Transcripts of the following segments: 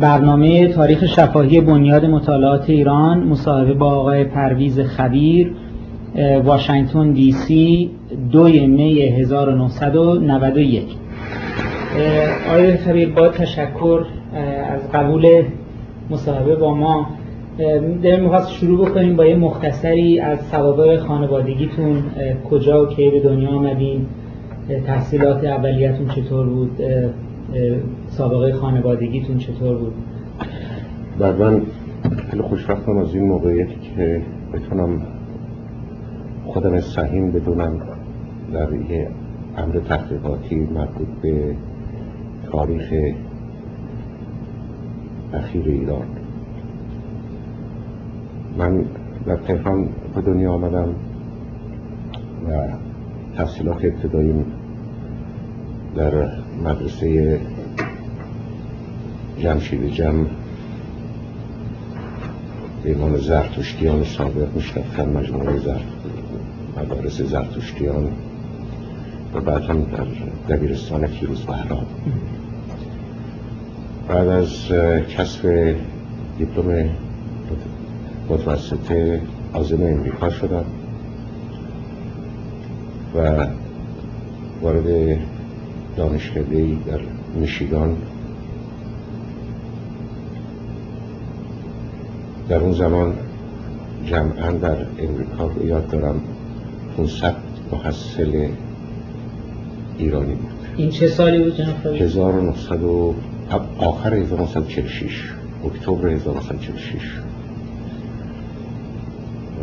برنامه تاریخ شفاهی بنیاد مطالعات ایران مصاحبه با آقای پرویز خبیر واشنگتن دی سی دوی می 1991 آقای خبیر با تشکر از قبول مصاحبه با ما داریم می‌خواست شروع بکنیم با یه مختصری از سوابق خانوادگیتون کجا و کی به دنیا آمدین تحصیلات اولیتون چطور بود سابقه خانوادگیتون چطور بود؟ بر من خیلی خوشبختم از این موقعیتی که بتونم خودم سهیم بدونم در یه امر تحقیقاتی مربوط به تاریخ اخیر ایران. من در تهران به دنیا آمدم و تحصیلات ابتداییم در مدرسه جمشید جمع به عنوان زرتشتیان سابق میشنفتن مجموعه زرت مدارس زرتشتیان و بعد هم در دبیرستان فیروز بهرام. بعد از کسب دیپلم متوسط آزم امریکا شدم و وارد دانشکده در میشیگان در اون زمان جمعا در امریکا یاد دارم 500 محصل ایرانی بود. این چه سالی بود جناب 1900 و آخر 1946 اکتبر 1946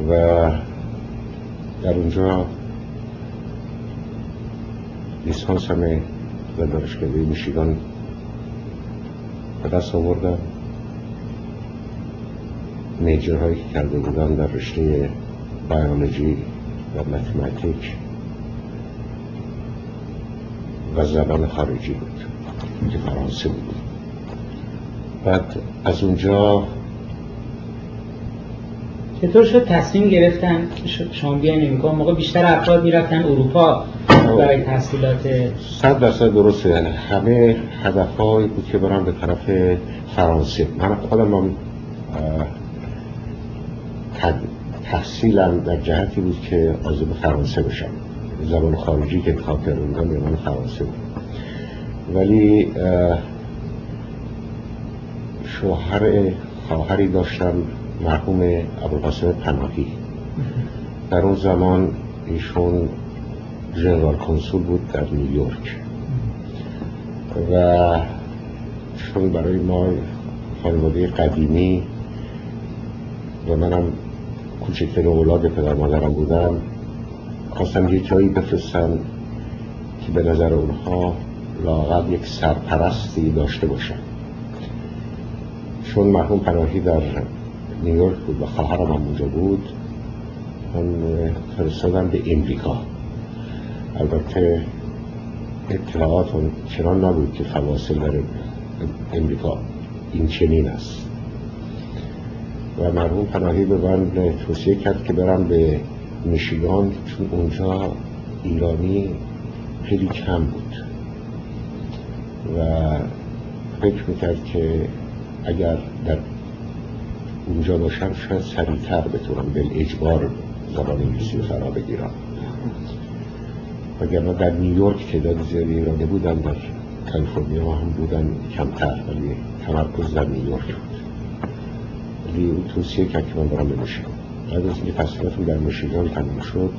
و در اونجا لیسانس همه در دانشگاه میشیگان به دست آوردم. میجر هایی که کرده بودم در رشته بیولوژی و متمتیک و زبان خارجی بود که فرانسه بود. بعد از اونجا چطور شد تصمیم گرفتن شما بیاین امریکا؟ موقع بیشتر افراد می‌رفتن اروپا برای تحصیلات صد درصد درسته. همه هدفهایی بود که برم به طرف فرانسه. من خودم هم تحصیلم در جهتی بود که آزم فرانسه بشم. زبان خارجی که انتخاب کرده بودم من فرانسه بود. ولی شوهر خواهری داشتم مرحوم ابوالقاسم پناهی. در اون زمان ایشون جنرال کنسول بود در نیویورک. و چون برای ما خانواده قدیمی و منم کوچکترین اولاد پدر مادرم بودم خواستم یه جایی بفرستم که به نظر اونها لاغب یک سرپرستی داشته باشم چون مرحوم پناهی در نیویورک بود و خواهرم هم اونجا بود من فرستادم به امریکا. البته اطلاعات چنان نبود که فواصل در امریکا این چنین است. و مرحوم پناهی به من توصیه کرد که برم به میشیگان چون اونجا ایرانی خیلی کم بود. و فکر می‌کرد که اگر در اونجا باشم شاید سریعتر بتونم به اجبار زبان انگلیسی فرا بگیرم. وگرنه در نیویورک تعداد زیادی ایرانی بودن در کالیفرنیا هم بودن کمتر ولی تمرکز در نیویورک بود. ولی اون توصیه که من برم به بعد از اینکه تحصیلاتم در میشیگان تموم شد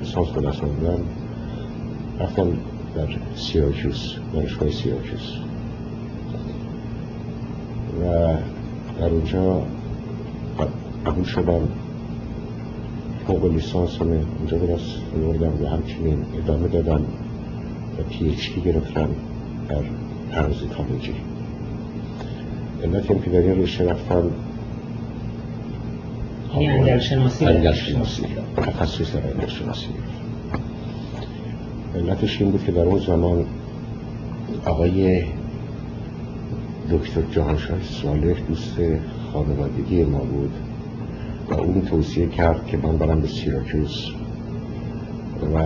لیسانس به دست آوردم. رفتم در سیراکیوس دانشگاه سیراکیوس و در اونجا قبول شدم. فوق لیسانس همه اونجا به دست و همچنین ادامه دادم و پی اچ گرفتم در پرازیتولوژی علت هم که در این رشته رفتم یعنی انگلشناسی. انگلشناسی. تخصص در انگلشناسی. علتش این بود که در اون زمان آقای دکتر جهانشاه صالح دوست خانوادگی ما بود و اون توصیه کرد که من برم به سیراکوز و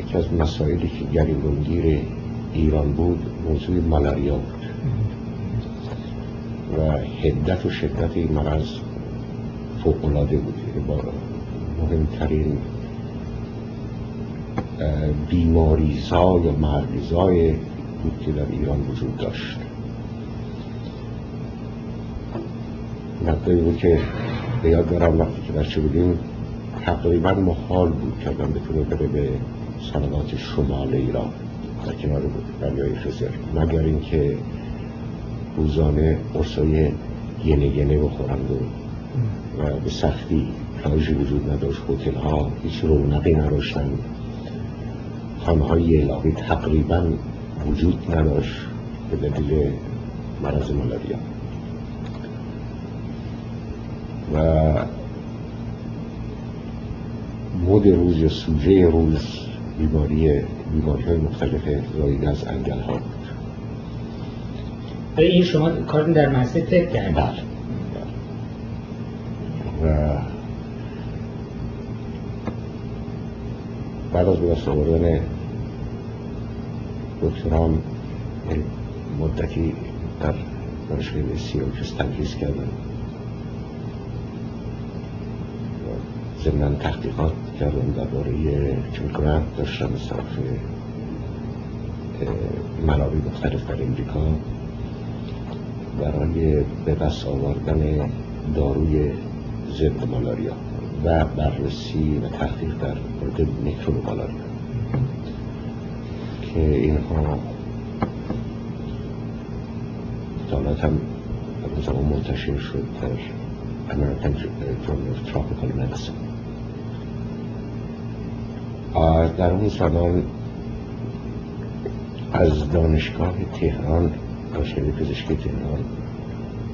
یکی از مسائلی که گریبانگیر ایران بود موضوع ملاریا بود. و هدت و شدت این مرض فوقلاده بود. یعنی با مهمترین بیماریزا یا مرگزای بود که در ایران وجود داشت. نقطه بود که به یاد دارم وقتی که بچه بودیم تقریبا محال بود که آدم بتونه بره به سلامات شمال ایران در کنار دریای خزر مگر اینکه روزانه قرصای ینه ینه بخورند و, به سختی پلاژی وجود نداشت. هتل ها هیچ رونقی نداشتن خانه های الهی تقریبا وجود نداشت به دلیل مرض مالاریا و مد روز سوژه روز بیماری بیماری های مختلف زایده از انگل ها این شما کار در مدرسه تک کردید. بله. و بعد از به دست آوردن دکتران مدتی در دانشگاه سیاکس تدریس کردم ضمن تحقیقات کردم چون گرانت داشتم صرف منابع مختلف در امریکا. برای به دست آوردن داروی ضد مالاریا و بررسی و تحقیق در مورد میکروب مالاریا که اینها مطالعات هم زمان منتشر شد در Journal of Tropical Medicine. در اون زمان از دانشگاه تهران دانشگاه پزشکی تهران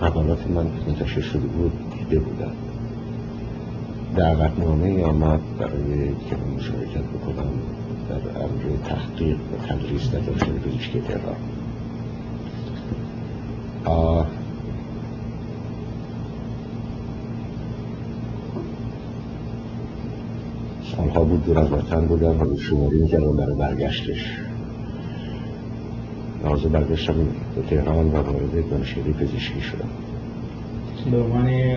مقالات من منتشر شده بود دیده بودم. دعوتنامه آمد برای که من مشارکت بکنم در امر تحقیق و تدریس در دانشگاه پزشکی تهران. سالها بود دور از وطن بودم و شماری می‌کردم برای برگشتش. نازه برگشتم به تهران و وارد دانشگاه پزشکی شدم. به عنوان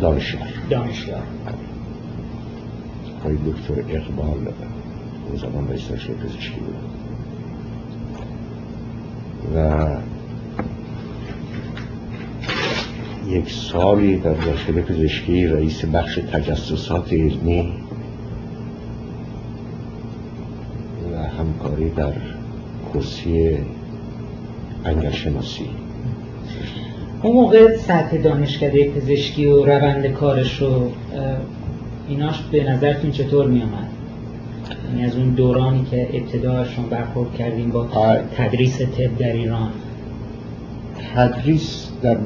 دانشیار دانشیار های دکتر اقبال اون زمان رئیس دانشگاه پزشکی بود. و یک سالی در دانشگاه پزشکی رئیس بخش تجسسات علمی و همکاری در کرسی انگلشناسی اون موقع سطح دانشکده پزشکی و روند کارش رو ایناش به نظرتون چطور می آمد؟ یعنی از اون دورانی که ابتداشون برخورد کردیم با تدریس طب در ایران. تدریس در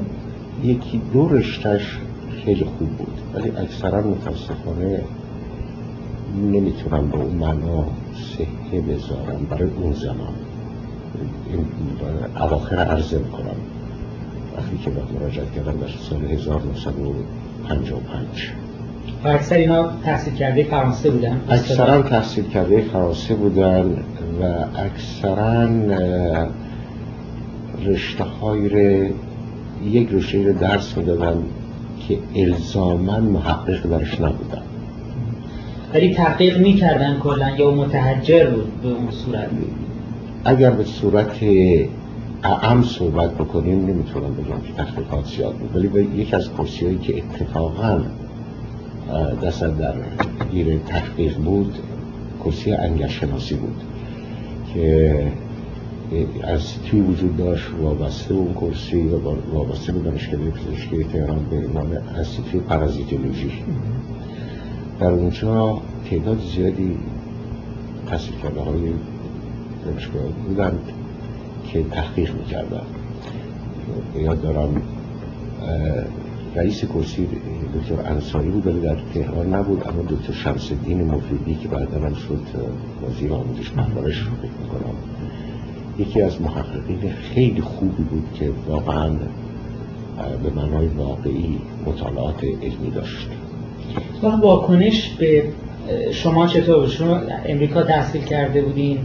یکی دو رشتش خیلی خوب بود. ولی اکثرا متاسفانه نمی‌تونم به اون معنا صحه بذارم برای اون زمان. اواخر عرضه می‌کنم. وقتی که باید مراجعت کردم در سال 1955 و اکثر اینا تحصیل کرده فرانسه بودن؟ اکثرا تحصیل کرده فرانسه بودن و اکثرا رشته های یک رشته رو درس می‌دادن که الزاما محقق درش نبودن. ولی تحقیق می‌کردن کلا یا متحجر بود به اون صورت؟ اگر به صورت اعم صحبت بکنیم نمی‌تونم بگم که تحقیقات زیاد بود. ولی به یک از کرسی هایی که اتفاقا دست در گیر تحقیق بود کرسی انگشناسی بود که از توی وجود داشت وابسته اون کرسی و وابسته به دانشگاه پزشکی تهران به نام انستیتوی پارازیتولوژی در اونجا تعداد زیادی تحصیل کرده های دانشگاه بودند که تحقیق می‌کردن. یاد دارم رئیس کرسی دکتر انصاری بود ولی در تهران نبود اما دکتر شمس الدین مفیدی که بعدا هم شد وزیر آموزش پرورش رو فکر می‌کنم. یکی از محققین خیلی خوبی بود که واقعا به معنای واقعی مطالعات علمی داشت. و واکنش به شما چطور؟ شما امریکا تحصیل کرده بودین؟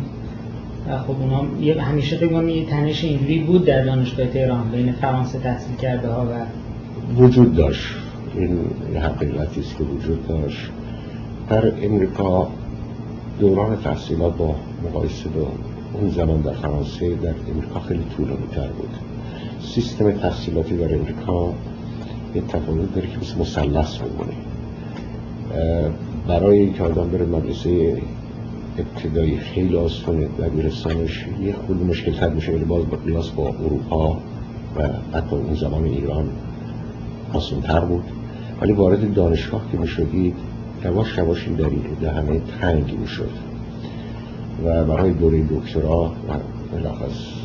خب اونا همیشه فکر یه تنش اینجوری بود در دانشگاه تهران بین فرانسه تحصیل کرده ها و وجود داشت. این حقیقتی است که وجود داشت. در امریکا دوران تحصیلات با مقایسه با اون زمان در فرانسه در امریکا خیلی طولانی تر بود. سیستم تحصیلاتی در امریکا یه تفاوت داره که مثل مسلس بمونه برای اینکه آدم بره مدرسه ابتدایی خیلی آسونه دبیرستانش یه خود مشکل تر میشه ولی باز با قیاس با اروپا و حتی اون زمان ایران آسان تر بود. ولی وارد دانشگاه که می‌شدید یواش یواش این همه تنگ می‌شد. و برای دوره دکترا و ملخص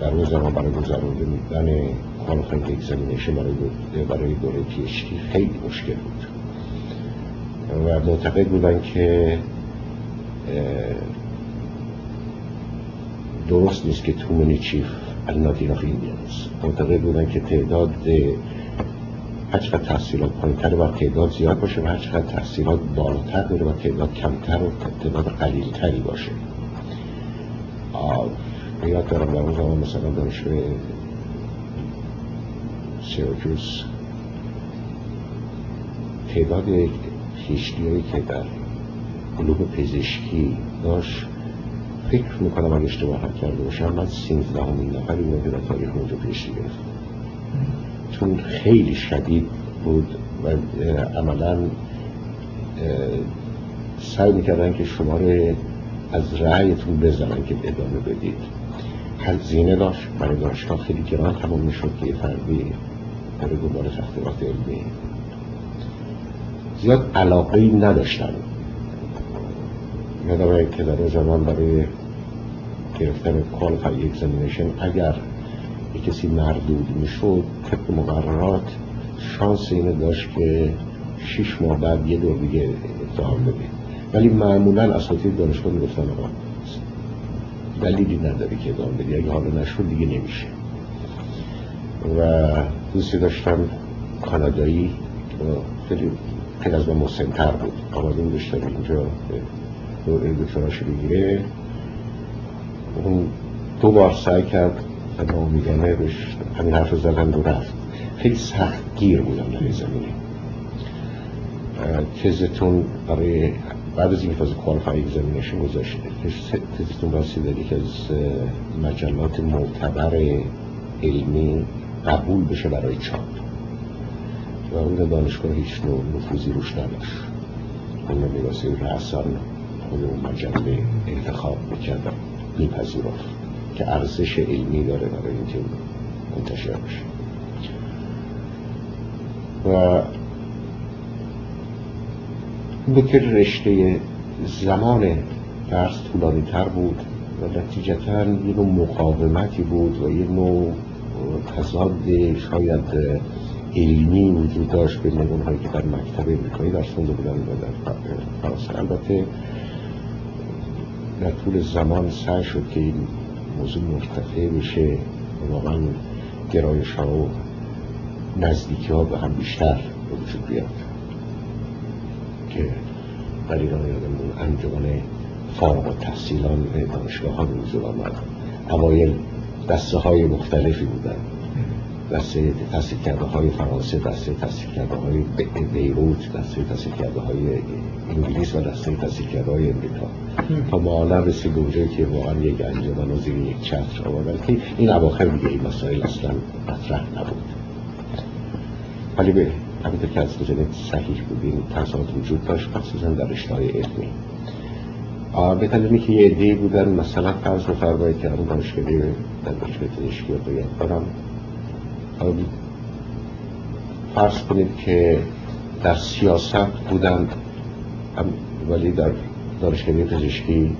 در اون زمان برای گذرانده میدن کانفرنت اگزامینیشن برای برای دوره پیشتی خیلی مشکل بود. و معتقد بودن که درست نیست که تو منی چیف النادین آف معتقد بودن که تعداد هرچقدر تحصیلات پایینتر و تعداد زیاد باشه و هرچقدر تحصیلات بالاتر بره و تعداد کمتر و تعداد قلیلتری باشه. یاد دارم در اون زمان مثلا دانشگاه سیراکوز تعداد پیشگیری که در علوم پزشکی داشت. فکر می‌کنم اگه اشتباه کرده باشم من سینزده همین نفری بوده در تاریخ اونجا پیشگی گرفت چون خیلی شدید بود و عملا سعی می‌کردن که شما رو از رأیتون بزنن که ادامه بدید. هزینه داشت. برای دانشگاه خیلی گران تمام می‌شد که یه فردی برای دنبال تحقیقات علمی. زیاد علاقه ای نداشتن. یادمه که در زمان برای گرفتن کالفای اگزامینیشن اگر یک کسی مردود می‌شد طبق مقررات شانس اینه داشت که شیش ماه بعد یه دور دیگه امتحان بده. ولی معمولا اساتید دانشگاه می‌گفتن آقا دلیلی نداره که ادامه بدی اگه حالا نشد دیگه نمیشه. و دوستی داشتم کانادایی خیلی خیلی از ما مسنتر بود. آمدیم داشتم اینجا دوره دکتراش بگیره اون دو بار سعی کرد و نامیدانه بهش همین حرف زدن و رفت. خیلی سخت گیر بودم در این زمینه. تزتون برای بعد از اینکه فاز کوالیفای اگزامینیشن گذاشته تزتون رسید که از مجلات معتبر علمی قبول بشه برای چاپ. و اون دانشگاه هیچ نوع نفوذی روش نداشت. اون میراسه رأسان خود اون مجله انتخاب می‌کردم. میپذیرفت که ارزش علمی داره برای اینکه منتشر بشه. و بود که رشته زمان درس طولانی تر بود و نتیجتا یه نوع مقاومتی بود و یه نوع تضاد شاید علمی وجود داشت به هایی که در مکتب امریکایی درس خونده بودن و در فرانسه. البته در طول زمان سعی شد که این موضوع مرتفع بشه و واقعا گرایش ها و نزدیکی ها به هم بیشتر وجود بیاد. که در ایران یادمون انجمن فارغ و تحصیلان دانشگاه ها به آمد. اوایل دسته های مختلفی بودن دسته تحصیل کرده های فرانسه دسته تحصیل کرده های بیروت دسته تحصیل کرده های انگلیس و دسته تحصیل کرده های امریکا تا معالا رسید اونجایی که واقعا یک انجمن و زیر یک چتر آوردن که این اواخر دیگه این مسائل اصلا مطرح نبود. ولی به همینطور که از جنت صحیح بود این تنظامات وجود داشت مخصوصا در رشته های علمی به طور که یه عده‌ای بودن مثلا فرض بفرمایید که اون دانشگاهی در دانشگاه پزشکی رو باید دارم فرض کنید که در سیاست بودن ولی در دانشگاه پزشکی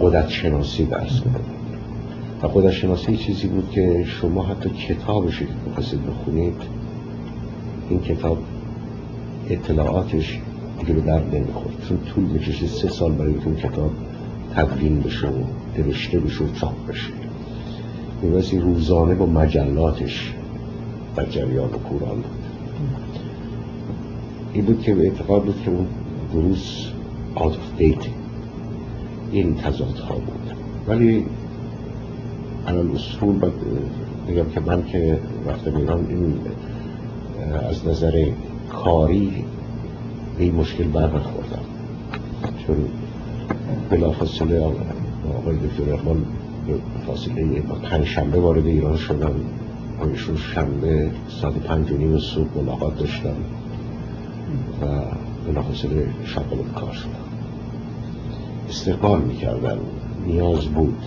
قدرت شناسی درس میدن و قدرت شناسی چیزی بود که شما حتی کتابش که بخواستید بخونید این کتاب اطلاعاتش دیگه به درد نمی‌خورد. چون طول می‌کشید سه سال برای اون کتاب تدوین بشه و نوشته بشه و چاپ بشه. میبایستی روزانه با مجلاتش در جریان کوران بود. این بود که اعتقاد بود که اون دروس آت دیت این تضادها بود. ولی الان اصول باید بگم که من که رفتم ایران این از نظر کاری به این مشکل برنخوردم. چون بلافاصله آقای دکتر اقبال فاصله پنج شنبه وارد ایران شدم. ایشون شنبه ساعت پنج و نیم صبح ملاقات داشتم و بلافاصله شغال کار شدم. استقبال می‌کردن نیاز بود.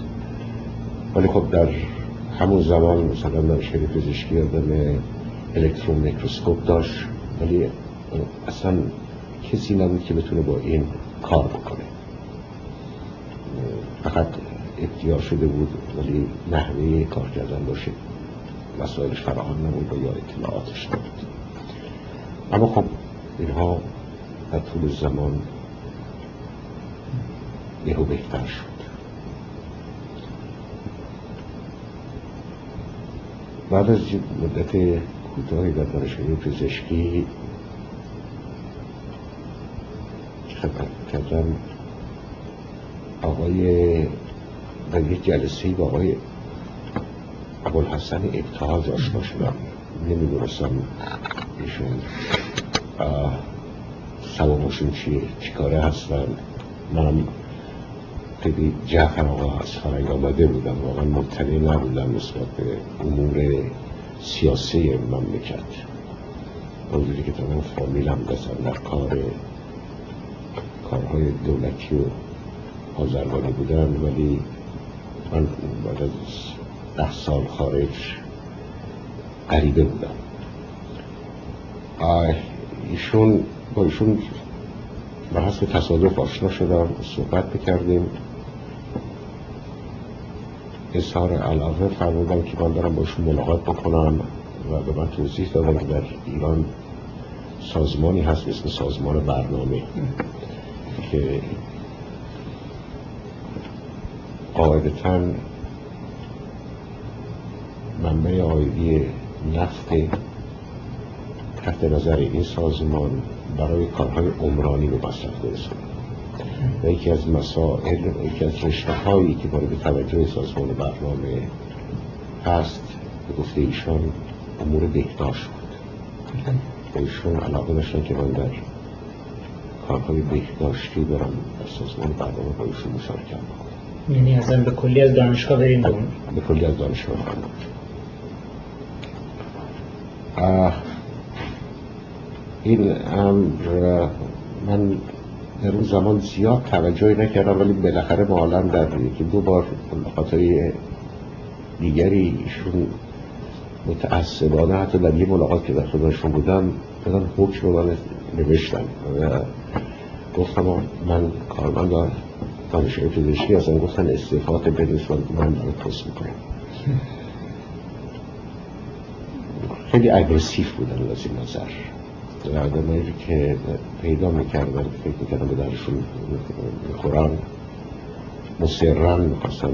ولی خب در همون زمان مثلا دانشگاه پزشکی آدم الکترون میکروسکوپ داشت. ولی اصلا کسی نبود که بتونه با این کار بکنه. فقط اختیار شده بود ولی نحوه کار کردن باشه. مسائلش فراهم نبود یا اطلاعاتش نبود. اما خب اینها در طول زمان یهو بهتر شد. بعد از مدت کوتاهی در دانشگاه پزشکی خدمت کردم آقای در یک جلسه با آقای ابوالحسن ابتهاج آشنا شدم نمی‌دونستم ایشون سوابشون چیه چیکاره هستن. منم خیلی جعفر آقا از فرنگ آمده بودم واقعا مطلع نبودم نسبت به امور سیاسی مملکت. اونجوری که تمام فامیلم دستم در کار کارهای دولتی و آزرگانی بودن ولی من بعد از ده سال خارج غریبه بودم. ایشون با ایشون به حسب تصادف آشنا شدم صحبت بکردیم اظهار علاقه فرمودم که من دارم باشون ملاقات بکنم و به من توضیح دادم که در ایران سازمانی هست اسم سازمان برنامه که قاعدتا منبع آیدی نفت تحت نظر این سازمان برای کارهای عمرانی رو مصرف برسونه و یکی از مسائل یکی از رشته هایی که مورد توجه سازمان برنامه هست به گفته ایشان امور بهداشت بود. و ایشان علاقه داشتن که من در کارهای بهداشتی برم در سازمان برنامه با ایشون مشارکت یعنی ازم به کلی از دانشگاه برین به کلی از دانشگاه. این امر من در اون زمان زیاد توجهی نکردم ولی بالاخره معالم در یکی دو بار ملاقات دیگری ایشون متعصبانه حتی در یه ملاقات که در خودشون بودم دادن حکم رو من نوشتم. و گفتم من کارمند دانشگاه پزشکی هستم گفتن استعفات بنویس من برای پست می‌کنم. خیلی اگرسیف بودن از این نظر آدمایی که پیدا می‌کردن فکر می‌کردن به درشون می‌خورن مسررن می‌خواستن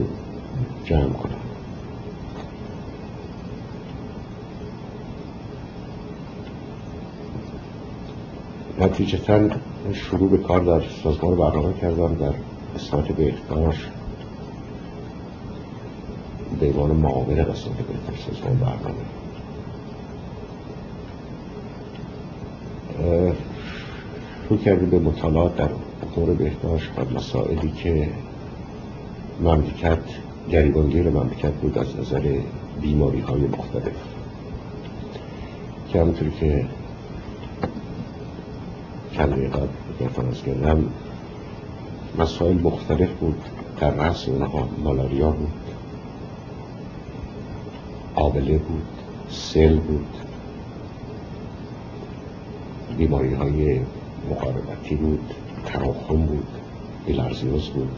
جمع کنن. نتیجتا شروع به کار در سازمان برنامه کردم در قسمت بهداشت به عنوان معاون قسمت بهداشت سازمان برنامه. شروع کردیم به مطالعات در امور بهداشت و مسائلی که مملکت گریبانگیر مملکت بود از نظر بیماری های مختلف. که همونطوری که کلمه قبل فرانس کردم مسائل مختلف بود. در رأس اونها مالاریا بود. آبله بود. سل بود. بیماری های مقاربتی بود. تراخم بود. بیلارزیوز بود.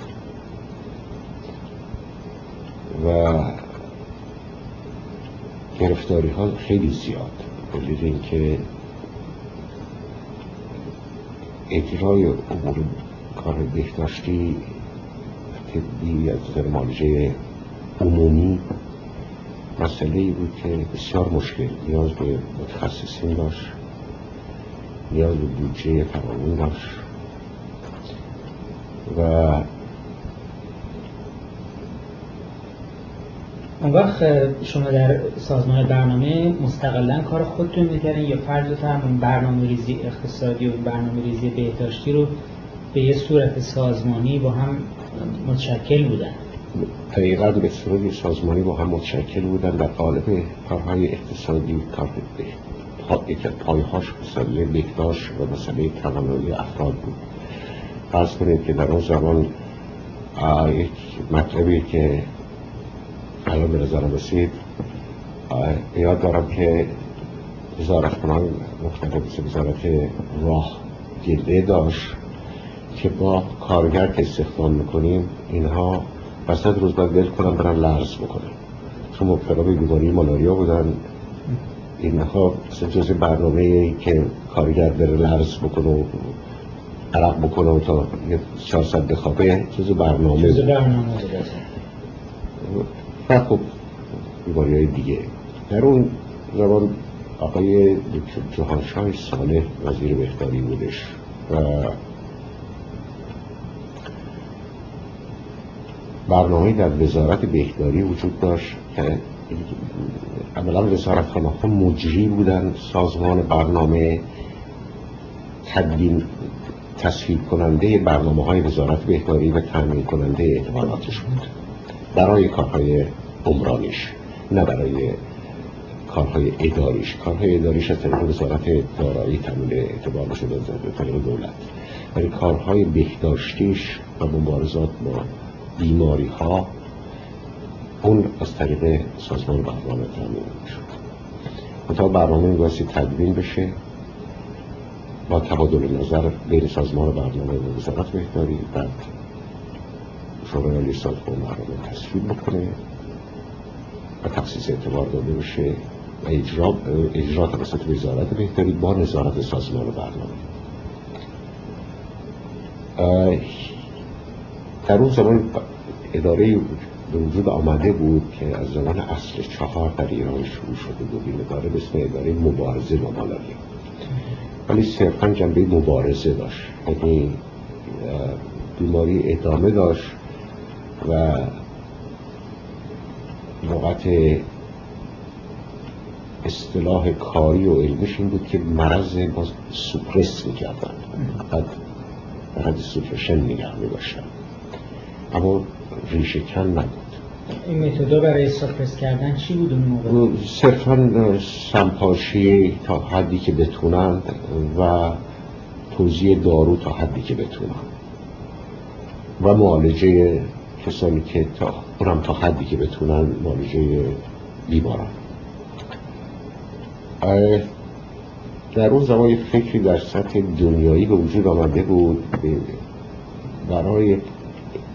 و گرفتاری ها خیلی زیاد. دلیل اینکه اجرای امور کار بهداشتی طبی از مالجه عمومی. مسئله ای بود که بسیار مشکل نیاز به متخصصین داشت نیاز به بودجه فراوان داشت و اون وقت شما در سازمان برنامه مستقلا کار خودتون می‌کردین یا فرض هم برنامه ریزی اقتصادی و برنامه ریزی بهداشتی رو به یه صورت سازمانی با هم متشکل بودن. دقیقا به صورت سازمانی با هم متشکل بودن در قالب کارهای اقتصادی کار یکی از پایهاش مسئله بهداشت و مسئله توانایی افراد بود. فرض کنید که در اون زمان یک مطلبی که الان به نظرم رسید یاد دارم که وزارت کنان مختلف وزارت راه گله داشت. که با کارگر که استخدام می‌کنیم اینها وسط روز باید ول کنن برن لرز بکنن. چون مبتلا به بیماری مالاریا بودن. اینها جز برنامه ای که کارگر بره لرز بکنه و عرق بکنه و تا یه چهار ساعت بخوابه جز برنامه جز برنامه و خب بیماری های دیگه. در اون زمان آقای جهانشاه ساله وزیر بهداری بودش و برنامه در وزارت بهداری وجود داشت که اولا وزارت ها مجری بودن سازمان برنامه تدوین تصویب کننده برنامه های وزارت بهداری و تامین کننده اعتباراتش بود. برای کارهای عمرانیش نه برای کارهای اداریش. کارهای اداریش از طریق وزارت دارایی تامین اعتبار شده از طریق دولت. ولی کارهای بهداشتیش و مبارزات با بیماری ها اون از طریق سازمان برنامه تامین شد. منتها برنامه میبایستی تدوین بشه با تبادل نظر بین سازمان برنامه و وزارت بهداری بعد شورای عالی سازمان برنامه تصویب بکنه و تخصیص اعتبار داده بشه و اجرا اجرا توسط وزارت بهداری با نظارت سازمان برنامه در اون زمان اداره به وجود آمده بود که از زمان اصل چهار در ایران شروع شده بود این اداره به اسم اداره مبارزه با مالاریا ولی صرفا جنبه مبارزه داشت. یعنی بیماری ادامه داشت و لغت اصطلاح کاری و علمش این بود که مرض با سوپرس می‌کردن. بعد مرض سوپرشن نگه می‌باشن اما ریشه کن نبود. این متدا برای ساپرس کردن چی بود اون موقع؟ صرفا سمپاشی تا حدی که بتونن و توضیح دارو تا حدی که بتونن. و معالجه کسانی که تا اونم تا حدی که بتونن معالجه بیمارن در اون زمان فکری در سطح دنیایی به وجود آمده بود برای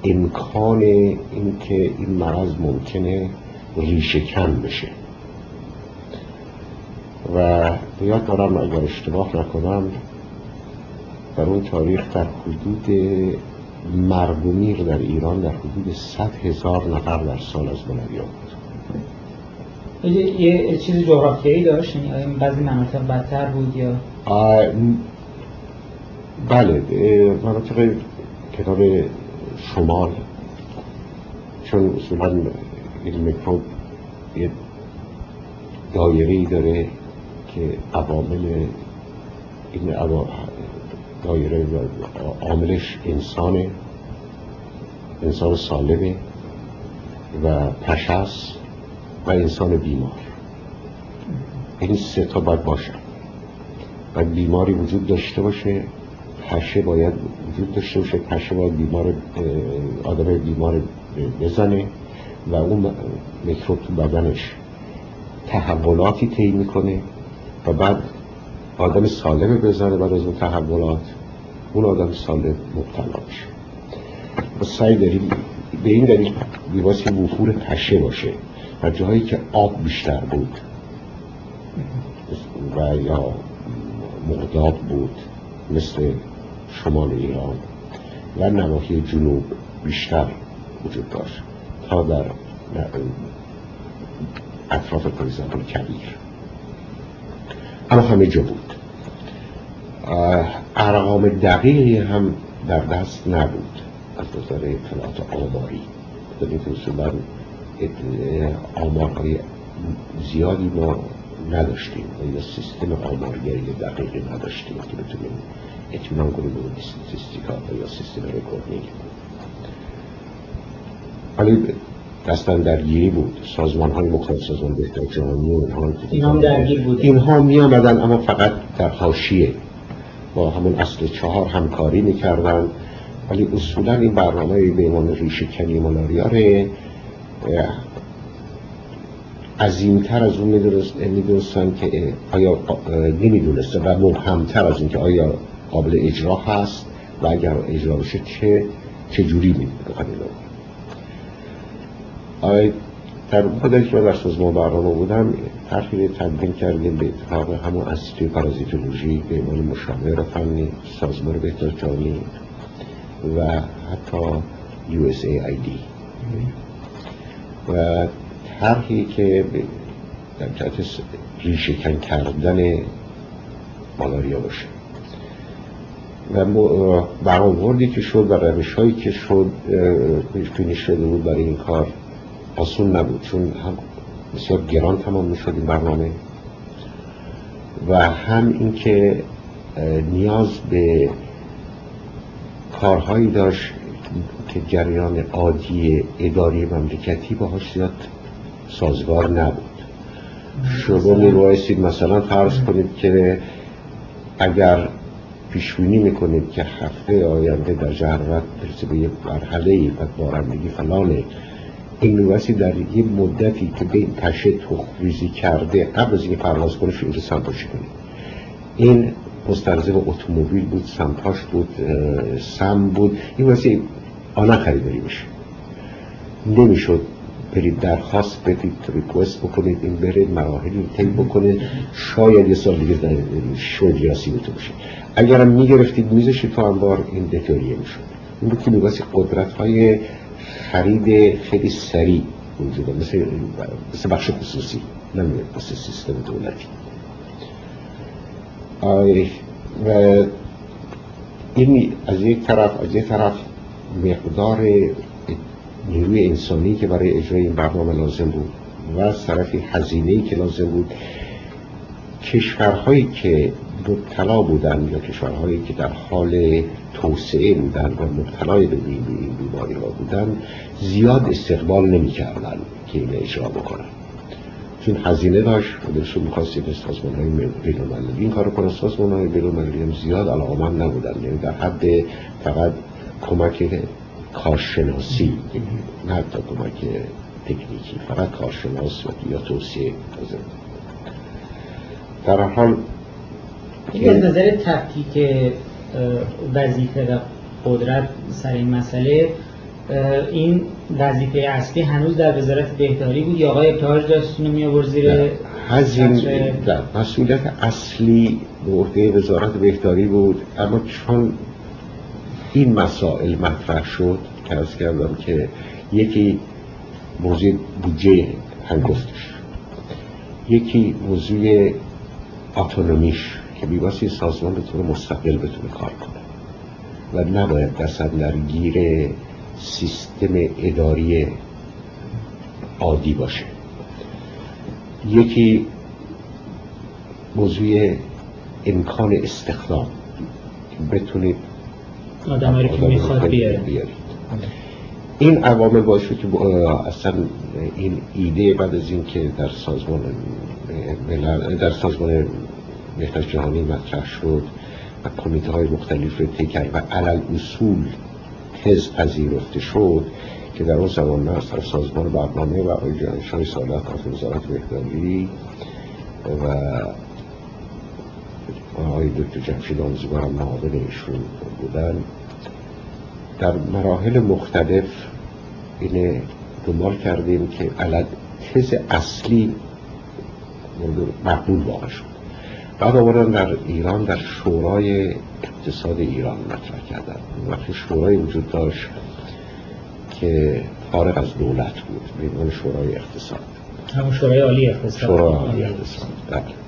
امکان اینکه این مرض ممکنه ریشه کن بشه. و یاد دارم اگر اشتباه نکنم در اون تاریخ در حدود مرگومیر در ایران در حدود صد هزار نفر در سال از ملاریا بود یه چیز جغرافیایی داشت؟ یعنی بعضی مناطق بدتر بود یا؟ بله مناطق کتاب شمال. چون اصولا این میکروب یه دایره ای داره که عوامل این دایره عاملش انسانه انسان سالمه و پشس و انسان بیمار. این سه تا باید باشن و بیماری وجود داشته باشه پشه باید وجود داشته باشه پشه بیمار آدم بیمار بزنه و اون میکروب تو بدنش تحولاتی طی می‌کنه و بعد آدم سالم بزنه بعد از اون تحولات اون آدم سالم مبتلا میشه. و سعی داریم به این دلیل بیواسی وفور پشه باشه و جایی که آب بیشتر بود و یا مقداب بود مثل شمال ایران و نواحی جنوب بیشتر وجود داشت تا در اطراف پریزابل کبیر. اما همه جا بود. ارقام دقیقی هم در دست نبود از نظر اطلاعات آماری. بودید اصولا آمارهای زیادی ما نداشتیم. یا سیستم آمارگری دقیقی نداشتیم. که بتونیم اطمینان کنیم به statistical یا سیستم recording ولی دستان درگیری بود. سازمان های مختلف سازمان بهداشت جهانی اینها این درگیر بود اینها می آمدن اما فقط در حاشیه. با همون اصل چهار همکاری می‌کردن. ولی اصولا این برنامه به عنوان ریشه کنی مالاریا عظیمتر از اون می‌دونستن که آیا نمی‌دونسته و مبهمتر از این که آیا قابل اجرا هست و اگر اجرا بشه چه چه جوری آیا در مدتی که در سازمان برنامه بودم تحقیل تمرین کردیم به اتفاق همون انستیتوی پارازیتولوژی به عنوان مشاور فنی سازمان بهتر جانی و حتی USAID و طرحی که در جهت ریشهکن کردن مالاریا باشه. و برآوردی که شد و روش هایی که شد فینیش شده بود برای این کار آسون نبود چون هم بسیار گران تمام می شد این برنامه. و هم اینکه نیاز به کارهایی داشت که جریان عادی اداری مملکتی باهاش زیاد سازگار نبود. شما می مثلا فرض کنید که اگر پیشبینی می‌کنید که هفته آینده در جهرت برسه به یک مرحله ای و بارندگی فلانه این میبایستی در یه مدتی که به این تشه تخریزی کرده قبل از اینکه پرواز کنه کنید. این مستلزم اتومبیل بود سمپاش بود سم بود. این واسه آنها خریداری بشه. نمی‌شد برید درخواست بدید ریکوست بکنید این برید مراحلی طی بکنید شاید یه سال دیگه در شد یا بشه. اگرم می‌گرفتید میزش تو انبار این دکوریه می‌شد. بود که میباسی قدرت های خرید خیلی سریع وجود مثل, مثل بخش خصوصی. نمیده مثل سیستم دولتی. و این از یک طرف از یک طرف مقدار نیروی انسانی که برای اجرای این برنامه لازم بود و از طرفی که لازم بود کشورهایی که مبتلا بودن یا کشورهایی که در حال توسعه بودن و مبتلای به بیماری را بودن زیاد استقبال نمی کردن که این اجرا بکنن. چون هزینه داشت و دلشون می‌خواستید سازمان های بین این کار کنه سازمان های بین هم زیاد علاقمند نبودن. یعنی در حد فقط کمک کارشناسی. نه حتی کمک تکنیکی فقط کارشناس و یا توصیه در حال از نظر تفکیک وظیفه و قدرت سر این مسئله این وظیفه اصلی هنوز در وزارت بهداری بود یا آقای ابتهاج داشت می آورد زیر در مسئولیت اصلی به عهده وزارت بهداری بود اما چون این مسائل مطرح شد که از کردم که یکی موضوع بودجه هنگفتش. یکی موضوع اتونومیش که بیواسی سازمان بتونه مستقل بتونه کار کنه و نباید دست درگیر سیستم اداری عادی باشه. یکی موضوع امکان استخدام بتونید آدم که می‌خواد بیارید این عوامل باشه که اصلا این ایده بعد از این که در سازمان در سازمان بهتر جهانی مطرح شد و کمیته های مختلف رو کرد و علل اصول تز پذیرفته شد که در اون زمان نه از سازمان برنامه و آقای جانشای سالت از وزارت بهداری و آقای دکتر جمشید آموزگار هم معاون ایشون بودن. در مراحل مختلف اینه دنبال کردیم که علت تز اصلی مقبول واقع شد. بعد آوردن در ایران در شورای اقتصاد ایران مطرح کردن. وقتی شورای وجود داشت که فارغ از دولت بود به شورای اقتصاد. همون شورای عالی اقتصاد. شورای عالی اقتصاد. بله.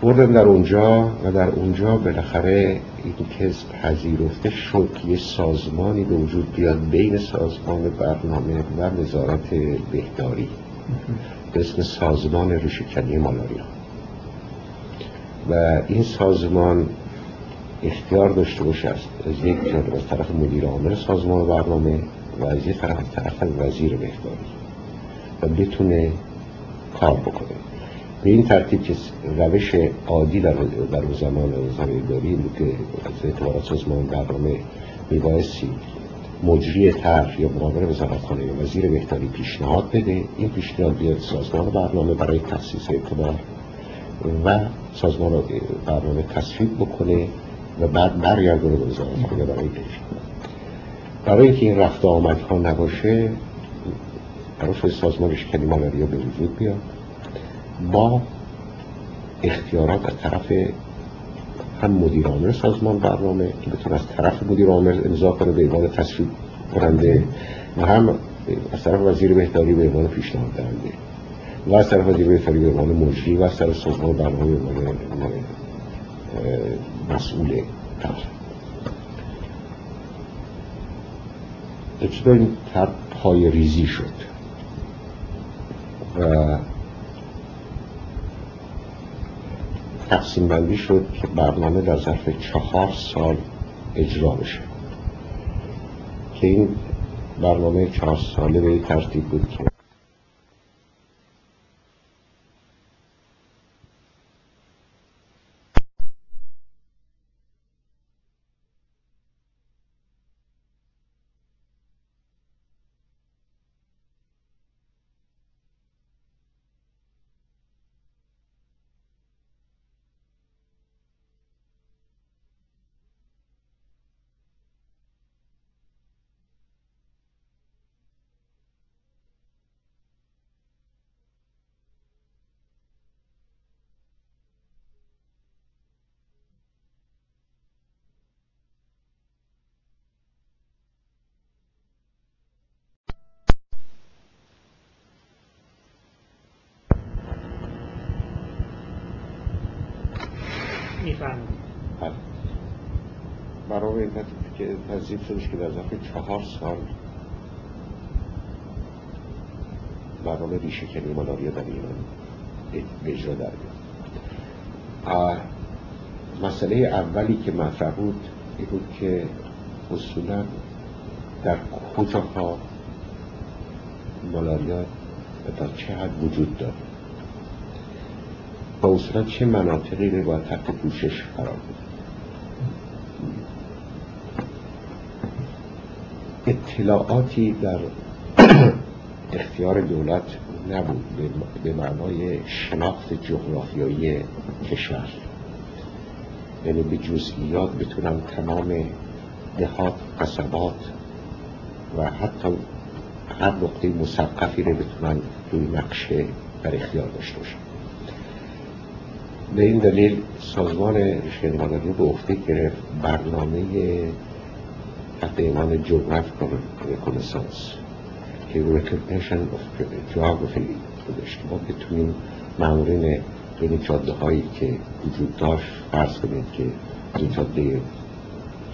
بردم در اونجا و در اونجا بالاخره این که پذیرفته شد یه سازمانی به وجود بیاد بین سازمان برنامه و وزارت بهداری. به اسم سازمان ریشهکنی مالاریا. و این سازمان اختیار داشته باشه از یک جانب از طرف مدیر عامل سازمان برنامه و از یک طرف طرف وزیر بهداری. و بتونه کار بکنه. به این ترتیب که روش عادی در, در زمان زمین بود که اعتبارات سازمان برنامه میبایستی مجری طرح یا معاون وزارتخانه یا وزیر بهداری پیشنهاد بده. این پیشنهاد بیاد سازمان برنامه برای تاسیس اعتبار و سازمان برنامه تصویب بکنه و بعد برگردونه به وزارتخانه برای اجرا برای اینکه این رفت آمدها نباشه برای سازمان رشکنی مالاریا به وجود بیاد. با اختیارات از طرف هم مدیر عامل سازمان برنامه که بتونه از طرف مدیر عامل امضا کنه به عنوان تصویب کننده و هم از طرف وزیر بهداری به عنوان پیشنهاد دهنده و از طرف وزیر بهداری به عنوان مجری و از طرف سازمان برنامه به عنوان مسئول ابتدا این پای ریزی شد و تقسیم بندی شد که برنامه در ظرف چهار سال اجرا بشه. که این برنامه چهار ساله به ترتیب بود که این که تذیب شدش که در ظرف چهار سال برنامه ریشه کنی مالاریا در ایران به اجرا در مسئله اولی که مطرح بود این بود که اصولا در کجاها مالاریا تا چه حد وجود داره؟ و اصولا چه مناطقی رو باید تحت پوشش قرار بود اطلاعاتی در اختیار دولت نبود به معنای شناخت جغرافیایی کشور. یعنی به جزئیات بتونم تمام دهات قصبات و حتی هر نقطه مسقفی رو بتونن روی نقشه در اختیار داشته باشم. به این دلیل سازمان رشته مدنی به عهده گرفت برنامه تحت عنوان geographical reconnaissance که recognition of geography بودش که ما بتونیم مامورین بین جاده هایی که وجود داشت فرض کنید که این جاده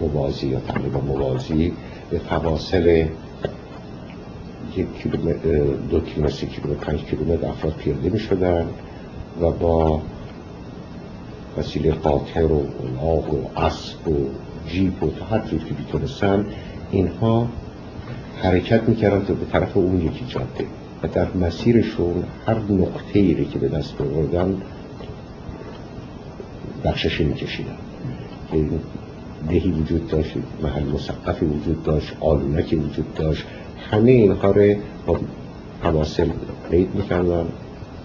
موازی یا تقریبا موازی به فواصل یک کیلومتر دو کیلومتر سی کیلومتر پنج کیلومتر افراد پیاده می شدن و با وسیله قاطر و الاغ و اسب و جیپ و تا هر جور که بیتونستن اینها حرکت می‌کردن تا به طرف اون یکی جاده. و در مسیرشون هر نقطه ای که به دست بردن بخششی میکشیدن. که دهی وجود داشت محل مسقفی وجود داشت آلونکی وجود داشت. همه اینها رو با حواصل قید می‌کردن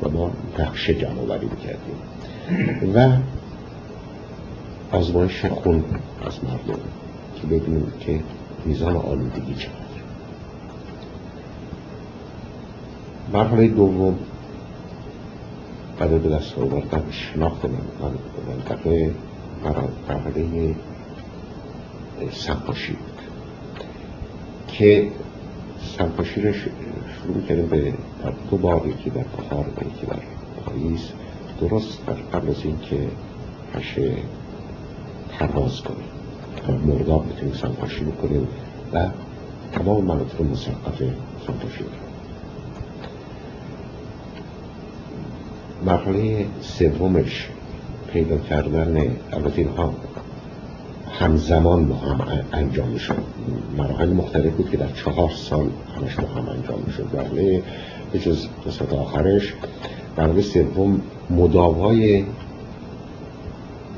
و ما نقشه جمع بری می‌کردیم. و آزمایش خون از مردم که ببینیم که میزان آلودگی چقدر. مرحله دوم بعد به دست آوردن شناخت منطقه مرحله سنپاشی بود که سنپاشی رو شروع کردیم به دو بار یکی در بخار و یکی در پاییز درست قبل از اینکه پشه پرواز کنیم. مرداب می‌تونیم سنپاشی بکنیم و تمام مناطق مسقف سنپاشی مرحله سومش پیدا کردن البته اینها همزمان با هم انجام می‌شد. مراحل مختلف بود که در چهار سال همش با هم انجام می‌شد. مرحله به جز قسمت آخرش مرحله سوم مداوای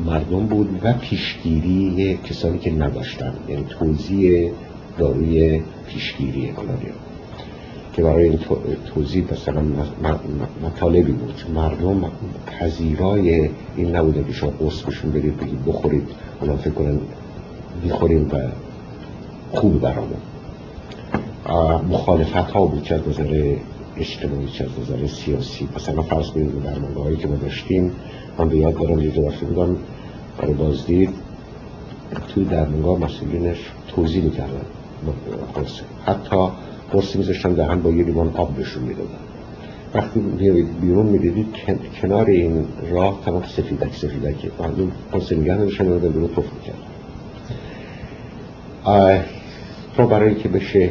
مردم بود و پیشگیری کسانی که نداشتن یعنی توضیح داروی پیشگیری ملاریا که برای این توضیح مثلا مطالبی بود. مردم پذیرای این نبوده که شما قصد بشون برید بخورید اونا فکر کنن می‌خوریم و خوب برامون. مخالفت ها بود که از اجتماعی چه از نظر سیاسی. مثلا فرض کنید در هایی که ما داشتیم من به یاد دارم یه دفعه بودم برای بازدید توی درمانگاه مسئولینش توضیح می‌کردن. حتی قرصی میذاشتن دهن با یه لیوان آب بهشون می‌دادن. وقتی بیرون می‌دیدید کنار این راه تمام سفیدک سفیدک مردم قرص نگه نداشتن رو بیرون توف می‌کرد تو برای اینکه بشه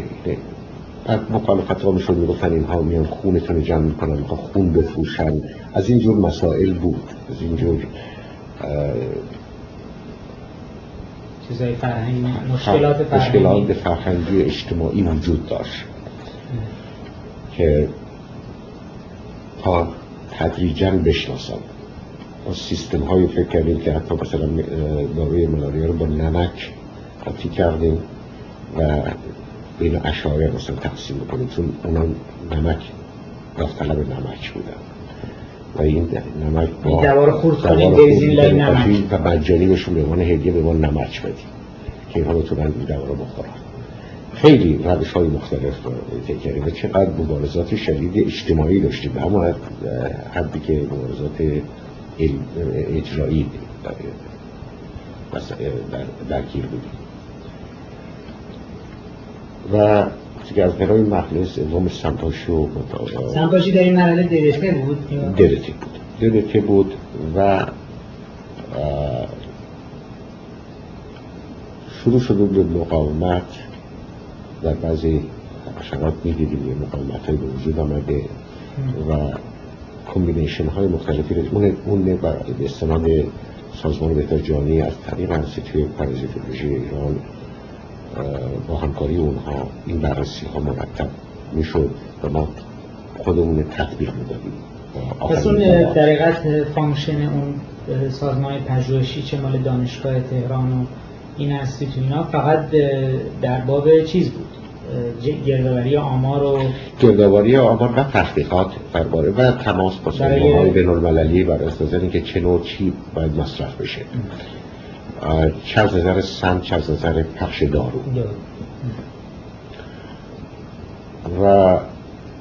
بعد مخالفت ها میشون می‌گفتن اینها میان خونتون جمع می‌کنن می‌خوان خون بفروشن. از اینجور مسائل بود. از اینجور چیزای فرهنگی مشکلات فرهنگی مشکلات فرهنگی اجتماعی وجود داشت. که تا تدریجا بشناسم. با سیستم های فکر کردیم که حتی مثلا داروی ملاریا رو با نمک قطعی کردیم و بین اشاره مثلا تقسیم بکنیم چون اونا نمک داوطلب نمک بودن و این نمک با دوار خورد کنیم بریزیم لای نمک و مجانی بهشون به عنوان هدیه به عنوان نمک بدیم که اینها بتونن این دوار بخورن خیلی روش های مختلف کردیم و چقدر مبارزات شدید اجتماعی داشتیم به حدی که مبارزات اجرایی درگیر بودیم و که از برای مخلص سوم سمپاشی و سمپاشی در این مرحله درته بود؟ درته بود درته بود و شروع شده به مقاومت در بعضی حشرات می‌دیدیم یه مقاومت های به وجود آمده و combination های مختلفی رو اون اون به استناد سازمان بهداشت جهانی از طریق انستیتوی پارازیتولوژی ایران با همکاری اونها این بررسی ها مرتب می‌شد و ما خودمون تطبیق می‌دادیم. پس اون دقیقا function اون سازمان پژوهشی چه مال دانشگاه تهران و این اینا فقط در باب چیز بود؟ گردآوری آمار و گردآوری آمار و تحقیقات درباره و تماس با سازمان های بین المللی برای استفاده که چه نوع چی باید مصرف بشه. چه از نظر سم چه از نظر پخش دارو. و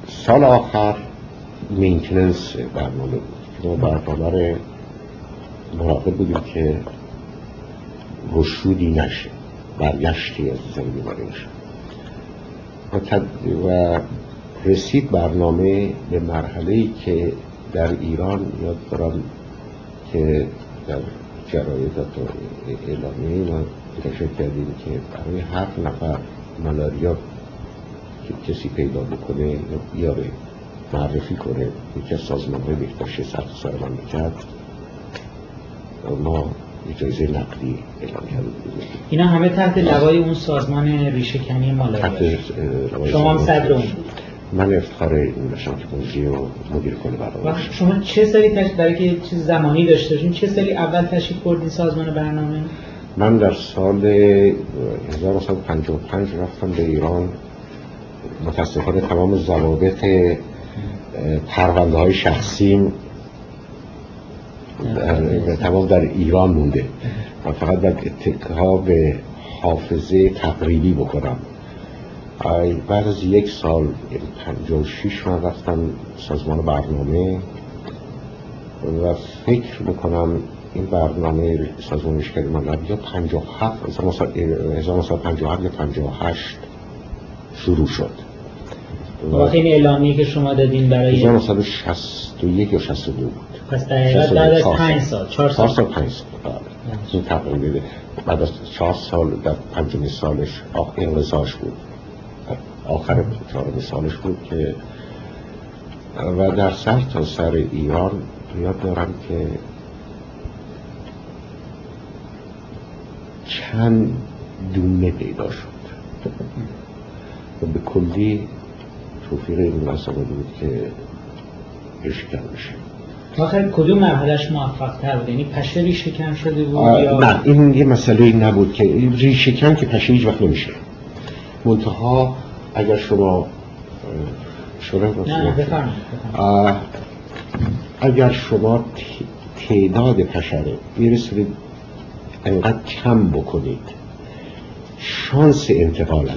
سال آخر مینتننس برنامه بود. ما برنامه مراقب بودیم که رشودی نشه برگشتی از نظر بیماری نشه و رسید برنامه به مرحله ای که در ایران یاد دارم که در جرایدات اعلامیه ما اکتشاف کردیم که برای هر نفر ملاریا که کسی پیدا بکنه یا بیاره معرفی کنه یکی از سازمان های بهداشت سر سر من می‌کرد ما جایزه نقدی اعلام کرده اینا همه تحت لوای اون سازمان ریشهکنی مالاریا شما هم صدر اون. من افتخار این داشتم که موزی و مدیر کنه برنامه شما چه سالی تشکیل برای که چیز زمانی داشته باشین چه سالی اول تشکیل کردین سازمان برنامه؟ من در سال 1955 رفتم به ایران. متاسفانه تمام ضوابط پرونده های شخصیم تمام در ایران مونده. و فقط باید اتکا به حافظه تقریبی بکنم. بعد از یک سال و شیش من رفتم سازمان برنامه و فکر می‌کنم این برنامه سازمان مشکل من یا پنجاه هفت هزار یا پنجاه هشت شروع شد. و خیلی اعلامی که شما دادین برای 1961 یا 62 بود. پس در بعد از 5 سال. 4 سال 4 5 سال این تقریبا بعد از 4 سال در پنجمین سالش انقضاش بود. آخر چهارمین سالش بود که و در سر تا سر ایران یاد دارم که چند دونه پیدا شد. و به کلی توفیق این مسئله بود که ریشکن بشه آخر کدوم مرحلش موفق تر بود؟ یعنی پشه ریشکن شده بود یا نه این یه مسئله نبود که ریشکن که پشه هیچ وقت نمیشه. منتها اگر شما شما نه اگر شما تعداد پشره برسید انقدر کم بکنید شانس انتقال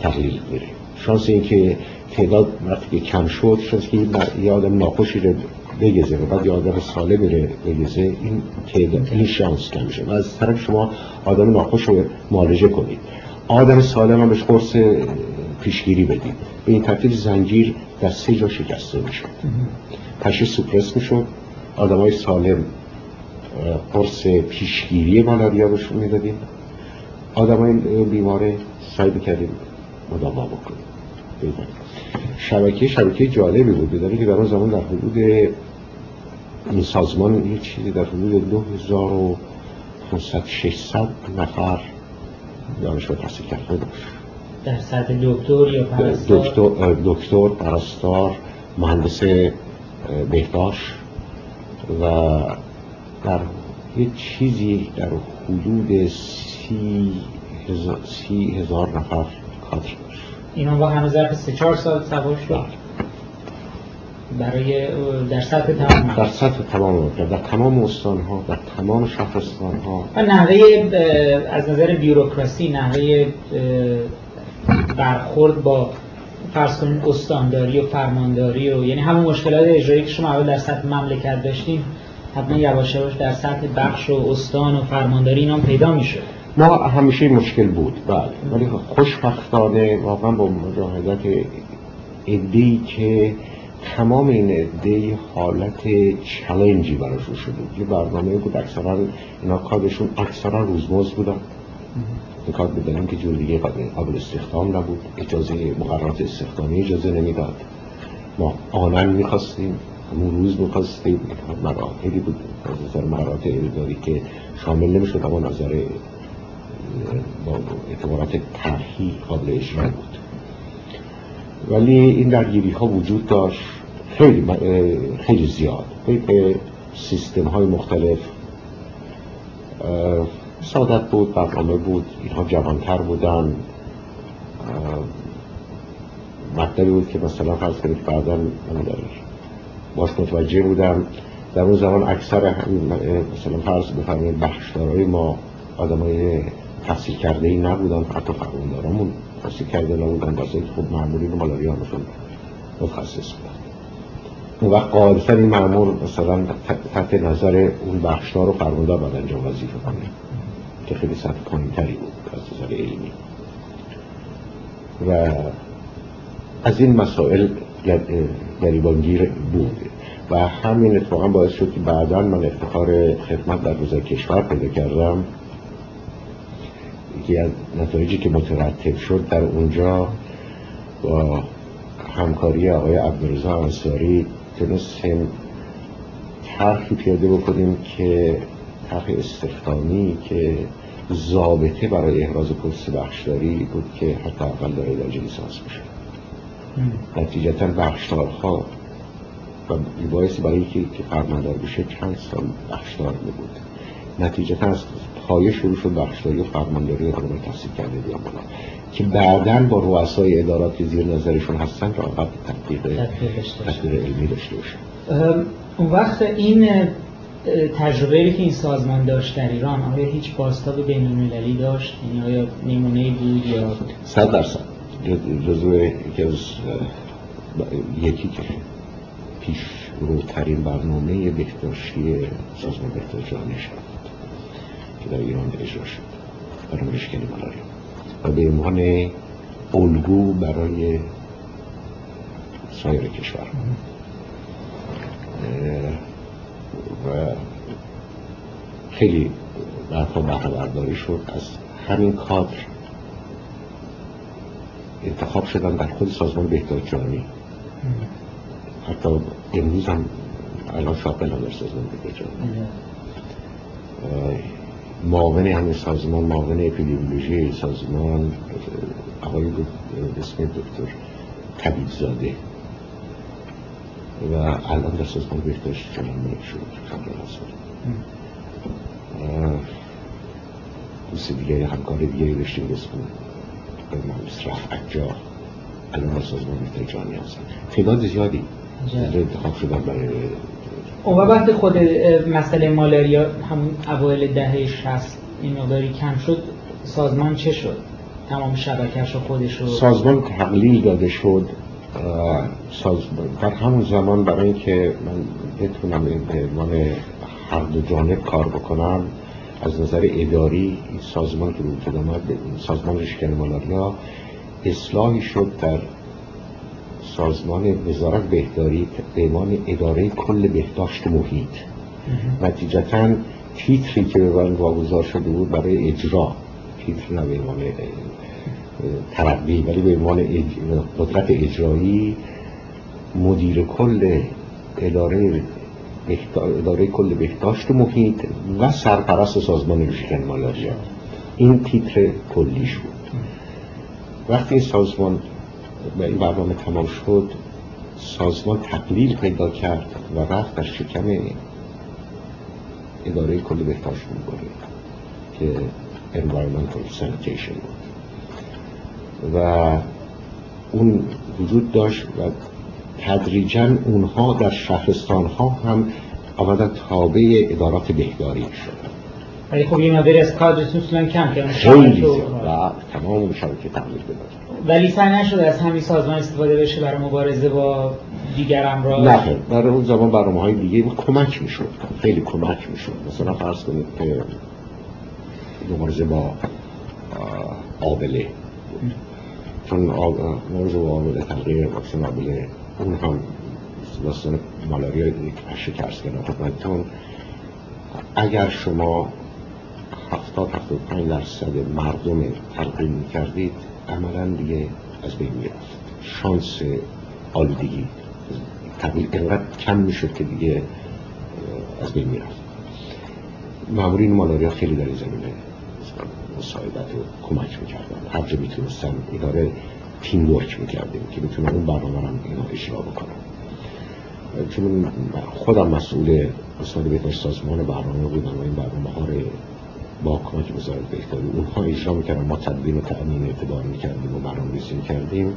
تقلیل میره. شانس اینکه تعداد وقتی کم شد شانس که یه آدم ناخوشی رو بگذه و بعد یه آدم سالمی رو بگذه این تعداد این شانس کم میشه. و از طرف شما آدم ناخوش رو معالجه کنید. آدم سالم هم بهش قرص پیشگیری بدید به این ترتیب زنجیر در سه جا شکسته میشه پشه سوپرس می‌شد. آدم های سالم قرص پیشگیری مالاریا بهشون می‌دادیم. آدم های بیماره سعی بکردیم مداوا بکنیم. شبکه شبکه جالبی بود. بدانی که در اون زمان در حدود این سازمان یه چیزی در حدود 2500 600 نفر دانشگاه تحصیل کرده در سطح دکتر یا پرستار؟ دکتر دکتر پرستار مهندس بهداشت و در یه چیزی در حدود سی هزار, سی هزار نفر کادر داشت. این هم با همه ظرف سه چهار سال سوار شد؟ بله. برای در سطح تمام در سطح تمام در تمام استان ها در تمام شهرستان ها و نحوه از نظر بیوروکراسی نحوه برخورد با فرض کنید استانداری و فرمانداری و یعنی همون مشکلات اجرایی که شما اول در سطح مملکت داشتیم حتما یواش یواش در سطح بخش و استان و فرمانداری اینا پیدا میشه ما همیشه مشکل بود بله. ولی خوشبختانه واقعا با مجاهدت ادهی که تمام این عده حالت چلنجی براشون شده یه برنامه بود اکثرا اینا کارشون اکثرا روزمز بودن. کار بدنیم که جور دیگه قابل استخدام نبود. اجازه مقررات استخدامی اجازه نمی‌داد. ما آنن می‌خواستیم همون روز می‌خواستیم. مراحلی بود. از نظر مقررات اداری که شامل نمی‌شد اما نظر با اعتبارات طرحی قابل اجرا بود. ولی این درگیری ها وجود داشت. خیلی خیلی زیاد. به سیستم های مختلف سعادت بود برنامه بود اینها جوانتر بودن. مطلبی بود که مثلا فرض کنید من باش متوجه بودم. در اون زمان اکثر مثلا فرض بفرمایید بخشدارای ما آدمای تحصیل کرده ای نبودن حتی فرماندارامون تحصیل کرده نبودن. خب معمولین مالاریا همشون متخصص بودن. اون وقت قاعدتا این معمول مثلا تحت نظر اون بخشدار و فرماندار باید انجام وظیفه کنه. که خیلی سطح پایینتری بود از نظر علمی. و از این مسائل گریبانگیر بود. و همین اتفاقا باعث شد که بعدا من افتخار خدمت در روزای کشور پیدا کردم. یکی از نتایجی که مترتب شد در اونجا با همکاری آقای عبدالرزا انصاری تونستیم طرحی پیاده بکنیم که طرح استخدامی که ضابطه برای احراز پست بخشداری بود که حتی اول داره درجه لیسانس بشه نتیجتا بخشدارها و باعث برای که فرماندار بشه چند سال بخشدار بود نتیجتا از پایه شروع شد بخشداری و فرمانداری رو تحصیل کرده بیان بالا. که بعدا با رؤسای ادارات که زیر نظرشون هستن را قبل تطبیق علمی داشته باشه. اون وقت این تجربه که این سازمان داشت در ایران آیا هیچ بازتاب بین المللی داشت؟ یعنی آیا نمونه بود یا صد درصد. جزو یکی از یکی که پیش روترین برنامه بهداشتی سازمان بهداشت جهانی شد که در ایران اجرا شد. برای مشکل مالاریا و به عنوان الگو برای سایر کشور. و خیلی برها بهره شد. از همین کادر انتخاب شدن در خود سازمان بهداشت جهانی. حتی امروز هم الان شاقل هم در سازمان بهداشت جهانی. معاون همین سازمان معاون اپیدمیولوژی سازمان آقای اسم دکتر طبیب زاده. و الان در سازمان بهداشت جهانی شد قبل از دوست دیگه همکار دیگه داشتیم به اسم رفعت جا الان در سازمان بهداشت جهانی هستن. تعداد زیادی. انتخاب شدن برای اون وقت خود مسئله مالاریا همون اوایل دهه 60 این مقداری کم شد. سازمان چه شد؟ تمام شبکهش خودش رو سازمان تقلیل داده شد. سازمان در همون زمان برای اینکه من بتونم به عنوان هر دو جانب کار بکنم از نظر اداری سازمان که وجود آمد سازمان رشکن مالاریا اصلاحی شد در سازمان وزارت بهداری به عنوان اداره کل بهداشت محیط. نتیجتا تیتری که به من واگذار شده بود برای اجرا تیتر نه به ترقی ولی به عنوان قدرت اجرایی مدیر کل اداره اداره کل بهداشت محیط و سرپرست سازمان ریشکن مالاریا این تیتر کلیش بود. وقتی سازمان و این برنامه تمام شد سازمان تقلیل پیدا کرد و رفت در شکم اداره کل بهداشت می‌کنه که environmental sanitation بود. و اون وجود داشت و تدریجا اونها در شهرستان ها هم آمدن تابع ادارات بهداری شدن. ولی خب یه مقداری از کادرتون کم کردن خیلی و تمام شبکه تقلیل بدن ولی سعی نشده از همین سازمان استفاده بشه برای مبارزه با دیگر امراض؟ نه برای اون زمان برنامه های دیگه کمک می‌شد. خیلی کمک می‌شد. مثلا فرض کنید که مبارزه با آبله. چون مبارزه با آبله تغییر واکسن آبله اون هم داستان مالاریا یک شکرس کردن خدمتتون اگر شما هفتاد هفتاد پنج درصد مردم تلقیم می‌کردید عملا دیگه از بین می‌رفت. شانس آلودگی تبدیل اینقدر کم می‌شد که دیگه از بین می‌رفت. مامورین مالاریا خیلی در این زمینه. مساعدت و کمک می‌کردن هر جا می‌تونستن اداره تیم ورک می‌کردیم که می‌تونن اون برنامه رو اینا اجرا بکنن چون خودم مسئول استاد بهداشت سازمان برنامه بودم و این برنامه ها رو با کمک وزارت بهداری اونها اجرا می‌کردن. ما تدبیر و تأمین اعتبار می‌کردیم و برنامه ریزی می‌کردیم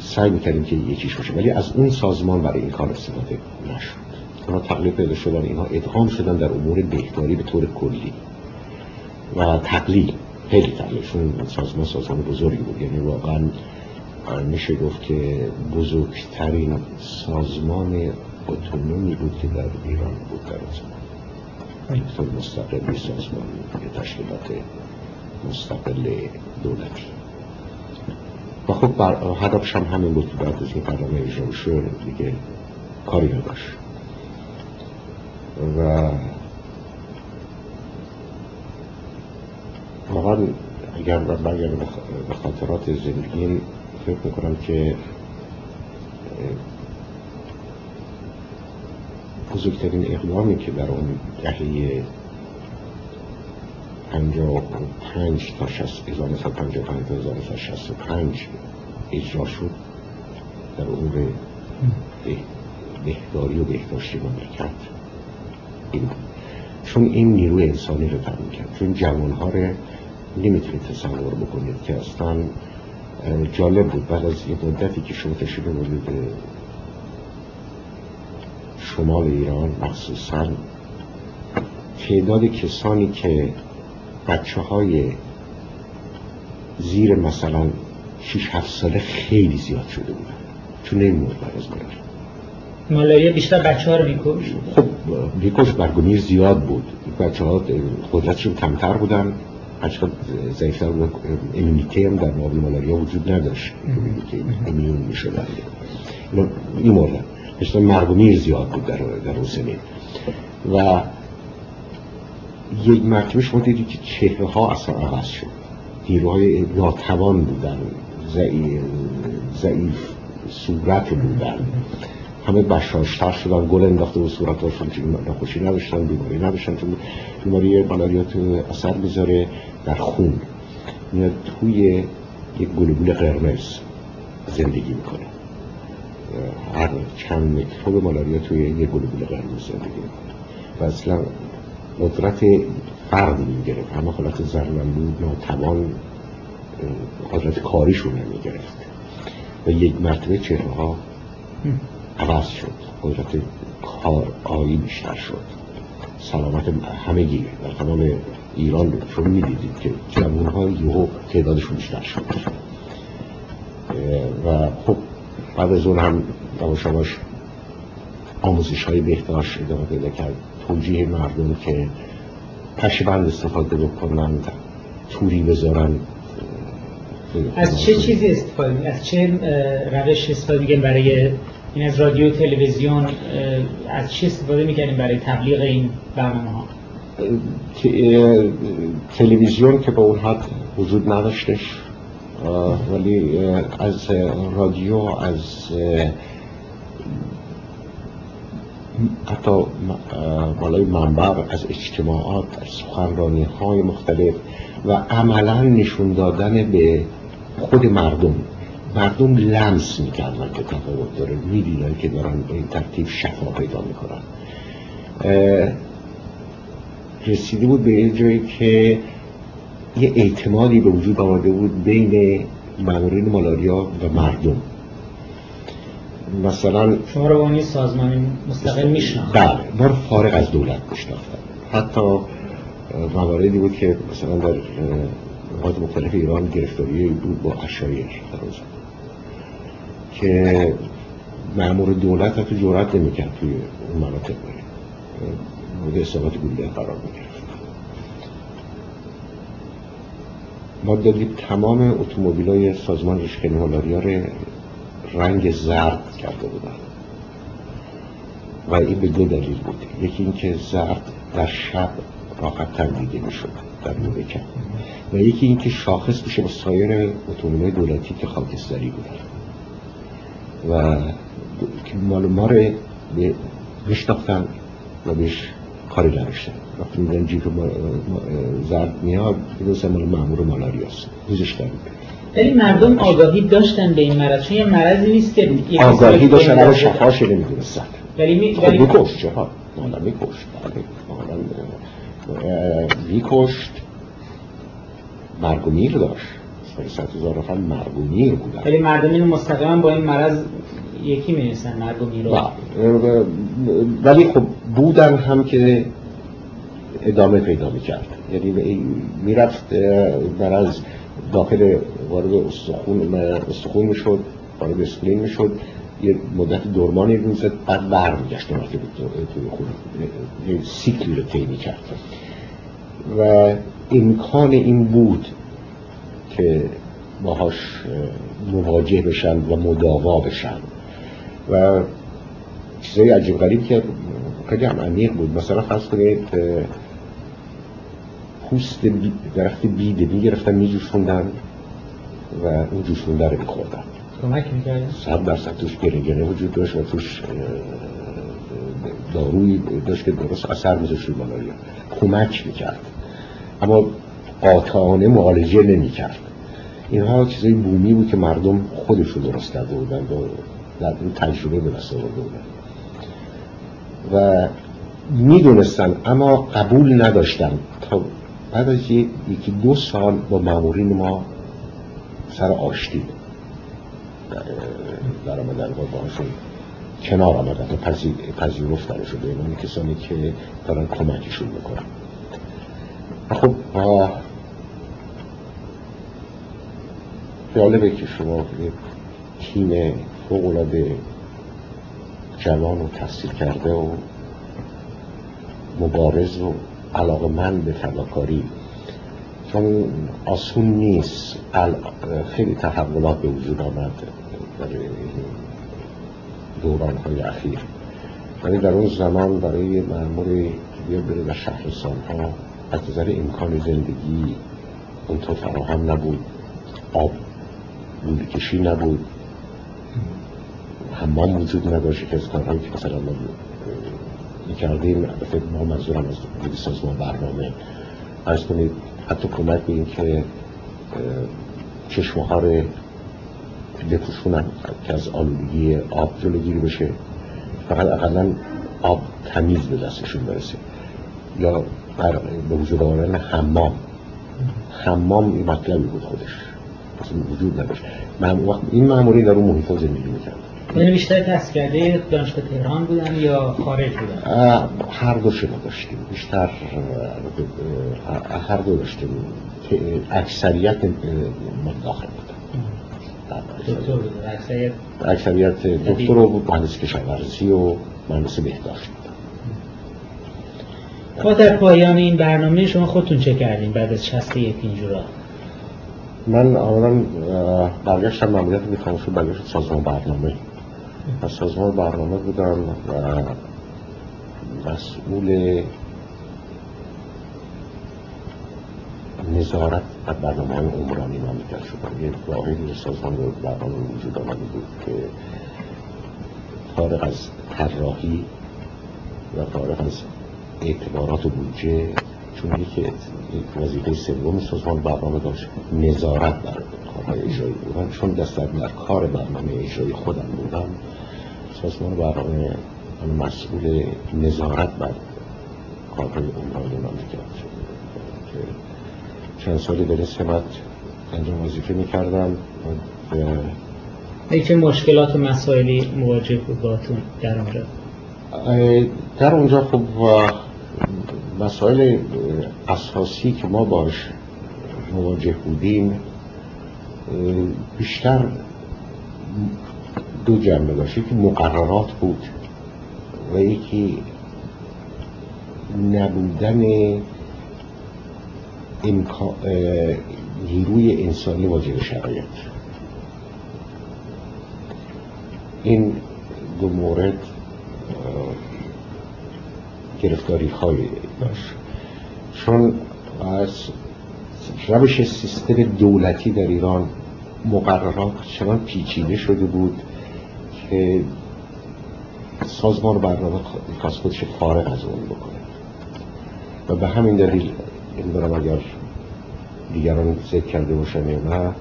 سعی می‌کردیم که یکیش باشه ولی از اون سازمان برای این کار استفاده نشد. اونا تقلیل پیدا شدن اینها ادغام شدن در امور بهداری به طور کلی. و تقلیل. خیلی تقلیلشون سازمان سازمان بزرگی بود. یعنی واقعا میشه گفت که بزرگترین سازمان اتونومی بود که در ایران بود. در زمان. مستقلی سازمان تشکیلات مستقل دولتی. و خب هدفش هم همین بود بعد از این برنامه اجرا شد دیگه کاری نداشت. و واقعا اگر برگردم به خاطرات زندگی فکر می‌کنم که بزرگترین اقدامی که در اون دهه پنجاه پنج تا شست هزار پنجاه پنج تا هزار شست و پنج اجرا شد در امور بهداری و بهداشتی مملکت. این چون این نیروی انسانی رو تمیم کرد چون جوانها رو نمی‌تونید تصور بکنید که اصلا جالب بود. بعد از یه مدتی که شما تشریف بودید شمال ایران مخصوصا تعداد کسانی که بچه های زیر مثلا 6 7 ساله خیلی زیاد شده بودن. چون نمیمورد بعد از مالاریا مالاریا بیشتر بچه ها رو میکش خب میکش برگمیر زیاد بود. بچه ها قدرتشون کمتر بودن. هرچقدر ضعیفتر بود امیونیته هم در مقابل مالاریا وجود نداشت. که امیون می‌شدن این مورد مثل مرگومیر زیاد بود در, در اون سنین و یک مرتبه شما دیدید که چهره ها اصلا عوض شد. نیروهای ناتوان بودن ضعیف صورت بودن. همه بشاشتر شدن گل انداخته و صورت هاشون که نخوشی نداشتن بیماری نداشتن. چون بیماری مالاریا تو اثر می‌ذاره در خون. میاد توی یک گلوبول قرمز زندگی می‌کنه. هر چند میکروب مالاریا توی یک گلوبول قرمز زندگی می‌کنه. و اصلا قدرت فرد می‌گرفت. همه حالت زرمندود ناتوان قدرت کاریشون هم می‌گرفت. و یک مرتبه چهره ها عوض شد. قدرت کار آیی بیشتر شد. سلامت همگی در تمام ایران چون می‌دیدید که جوان ها یهو تعدادشون بیشتر شد. و خب بعد از اون هم رواشماش آموزش های بهداشت ادامه پیدا کرد. توجیه مردم که پشبند استفاده بکنن توری بذارن. از چه چیزی استفاده از چه روش استفاده برای این از رادیو تلویزیون از چه استفاده می‌کنیم برای تبلیغ این برنامه ها تلویزیون که به اون حد وجود نداشتش ولی از رادیو از حتی بالای منبر از اجتماعات از سخنرانی های مختلف و عملا نشون دادن به خود مردم. مردم لمس می‌کردن که تفاوت داره. می‌دیدن که دارن این ترتیب شفا پیدا می‌کنن. رسیده بود به یه جایی که یه اعتمادی به وجود آمده بود بین مامورین مالاریا و مردم. مثلا شما رو سازمان مستقل میشناخت. بله بار فارغ از دولت میشناختن حتی مواردی بود که مثلا در نقاط مختلف ایران گرفتاری بود با اشایر که معمور دولت حتی جورت نمی‌کرد توی اون مناطق مورد اصابت گولیه قرار می‌گرفت ما دادیم تمام اتومبیل های سازمان رشکن مالاریا رنگ زرد کرده بودن. و این به دو دلیل بود. یکی اینکه زرد در شب راحت دیده می‌شد در کرد و یکی اینکه شاخص بشه با سایر اتومبیل دولتی که خاکستری بودن. و که مال ما رو بشناختن و بهش کاری نداشتن. وقتی میدن جیپ زرد میاد مثل مال معمور مالاریاست گذاشتن ولی مردم آگاهی داشتن به این مرض چون یه مرضی نیست که آگاهی داشتن اما شفاش نمی‌دونستن ولی می خب میکشت چرا مالا میکشت. میکشت. مرگ و میر داشت. ست هزار نفر مرگ و میر بودن. ولی مردم اینو مستقیما با این مرض یکی می‌رسن مرگ و میر ولی خب بودن هم که ادامه پیدا می‌کرد. یعنی می‌رفت مرض داخل وارد استخون استخون می‌شد وارد اسپلین می‌شد. یه مدت درمانی رو می‌زد بعد برمیگشت توی خون یه سیکلی رو طی می‌کرد. و امکان این بود که باهاش مواجه بشن و مداوا بشن. و چیزای عجیب غریب که خیلی هم عمیق بود. مثلا فرض کنید پوست درخت بیده می‌گرفتن میجوشوندن و اون جوشونده رو میخوردن. کمک می‌کردن؟ صد درصد توش گره وجود داشت و توش داروی داشت که درست اثر میذاشت روی مالاریا کمک می‌کرد. اما قاطعانه معالجه نمی‌کرد. اینها چیزای بومی بود که مردم خودشون درست کرده بودن و در این تجربه به دست آورده بودن. و می‌دونستن اما قبول نداشتن. تا بعد از یکی دو سال با مامورین ما سر آشتی در آمدن با باشون کنار آمدن و پذیرفتنشون به این کسانی که دارن کمکشون می‌کنن. خب جالبه که شما یک تیم فوقلاده جوان و تحصیل کرده و مبارز و علاقه من به فداکاری چون آسون نیست. خیلی تحولات به وجود آمد در دوران های اخیر. ولی در اون زمان برای معمولی بیاد بره در شهرستان ها از نظر امکان زندگی اونطور فراهم نبود. آب لوله کشی نبود. حمام وجود نداشت که از کارهایی که مثلا ما می‌کردیم البته ما منظورم از سازمان برنامه. ارز کنید حتی کمک به که چشمه ها رو بپوشونن که از آلودگی آب جلوگیری بشه. فقط اقلا آب تمیز به دستشون برسه. یا به وجود آوردن حمام. حمام این مطلبی بود خودش. وجود نداشت. این معمولی در اون محیط زندگی می‌کرد. یعنی بیشتر تحصیل کرده دانشگاه تهران بودن یا خارج بودن؟ هر دو شما داشتیم. بیشتر هر دو داشتیم. اکثریت داخل بودن اکثریت اکثریت دکتر و مهندس کشاورزی و مهندس بهداشت. خب در پایان این برنامه شما خودتون چه کردین بعد از 61 اینجورا؟ من اولا برگشتم ممنوعیت می‌خوام شد برگشت سازمان برنامه. از سازمان برنامه بودم. و مسئول نظارت بر برنامه های عمرانی مملکت شدم یک واحدی سازمان برنامه وجود آمده بود که فارغ از طراحی و فارغ از اعتبارات و بودجه چون یکی وظیفه سوم سازمان برنامه داشت نظارت بر کارهای اجرایی بودن. چون دست در کار برنامه اجرایی خودم بودم سازمان برنامه مسئول نظارت بر کارهای عمرانی مملکت که چند سالی در سمت انجام وظیفه می‌کردم چه مشکلات و مسائلی مواجه بود باتون در اونجا؟ در اونجا خب مسائل اساسی که ما باش مواجه بودیم بیشتر دو جنبه داشت. یکی مقررات بود و یکی نبودن نیروی انسانی واجه شرایط. این دو مورد گرفتاری خواهی داشت. چون از روش سیستم دولتی در ایران مقررات چنان پیچیده شده بود که سازمان برنامه خواست خودش فارغ از اون بکنه. و به همین دلیل نمی‌دونم اگر دیگران ذکر کرده باشن یا نه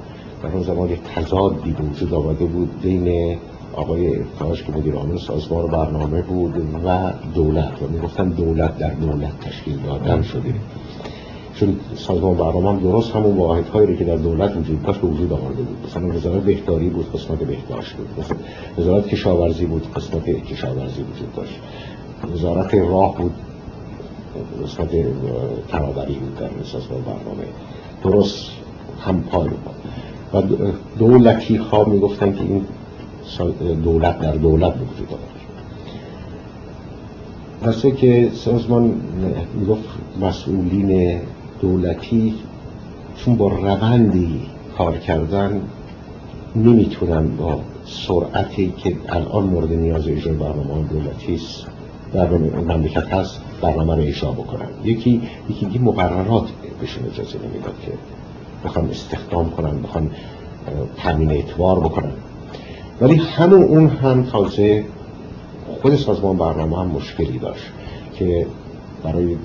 در اون زمان یک تضادی به وجود آمده بود بین آقای افتاش که مدیر عامل سازمان برنامه بود و دولت. و می‌گفتن دولت در دولت تشکیل دادن شده. چون سازمان برنامه هم درست همون واحد هایی که در دولت وجود داشت به وجود آورده بود. مثلا وزارت بهداری بود قسمت بهداشت بود. وزارت کشاورزی بود قسمت کشاورزی وجود داشت. وزارت راه بود قسمت ترابری بود در سازمان برنامه. درست هم پای و دولتی ها می‌گفتن که این دولت در دولت آورد واسه که سازمان می‌گفت مسئولین دولتی چون با روندی کار کردن نمی‌تونن با سرعتی که الان مورد نیاز اجرای برنامه دولتی است در مملکت هست برنامه رو اجرا بکنن. یکی یکی مقررات بهشون اجازه نمی‌داد که بخوان استخدام کنن بخوان تامین اعتبار بکنن. ولی همون اون هم تازه خود سازمان برنامه هم مشکلی داشت که برای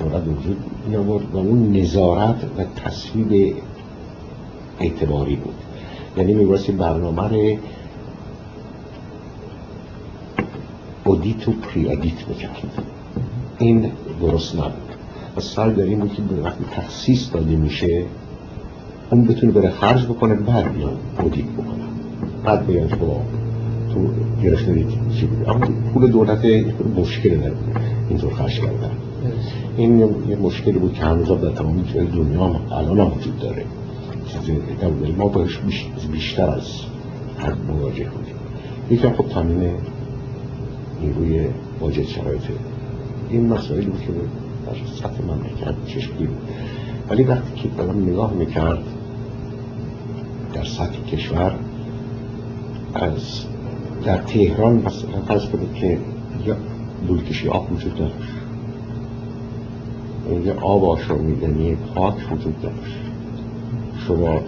دولت وجود میآورد و اون نظارت و تصویب اعتباری بود. یعنی میبایستی برنامه رو اودیت و پری اودیت می‌کرد. این درست نبود. و در این بود که وقتی تخصیص داده میشه اون بتونه بره خرج بکنه بعد بیان اودیت بکنه. بعد بیان که تو گرفته چی بود اما پول دولت مشکل داره اینطور خرج کردن این یه مشکلی بود که هنوز در تمام دنیا الان هم وجود داره چیزی ما باش بیشتر از حد مواجه بودیم یکم خب تامین نیروی واجد شرایط این مسائلی بود که در سطح مملکت چشمی بود ولی وقتی که دارم نگاه می‌کرد در سطح کشور از در تهران مثلا فرض کنید که یا دولکشی آب وجود داشت یه آب آشامیدنی پاک وجود داشت شما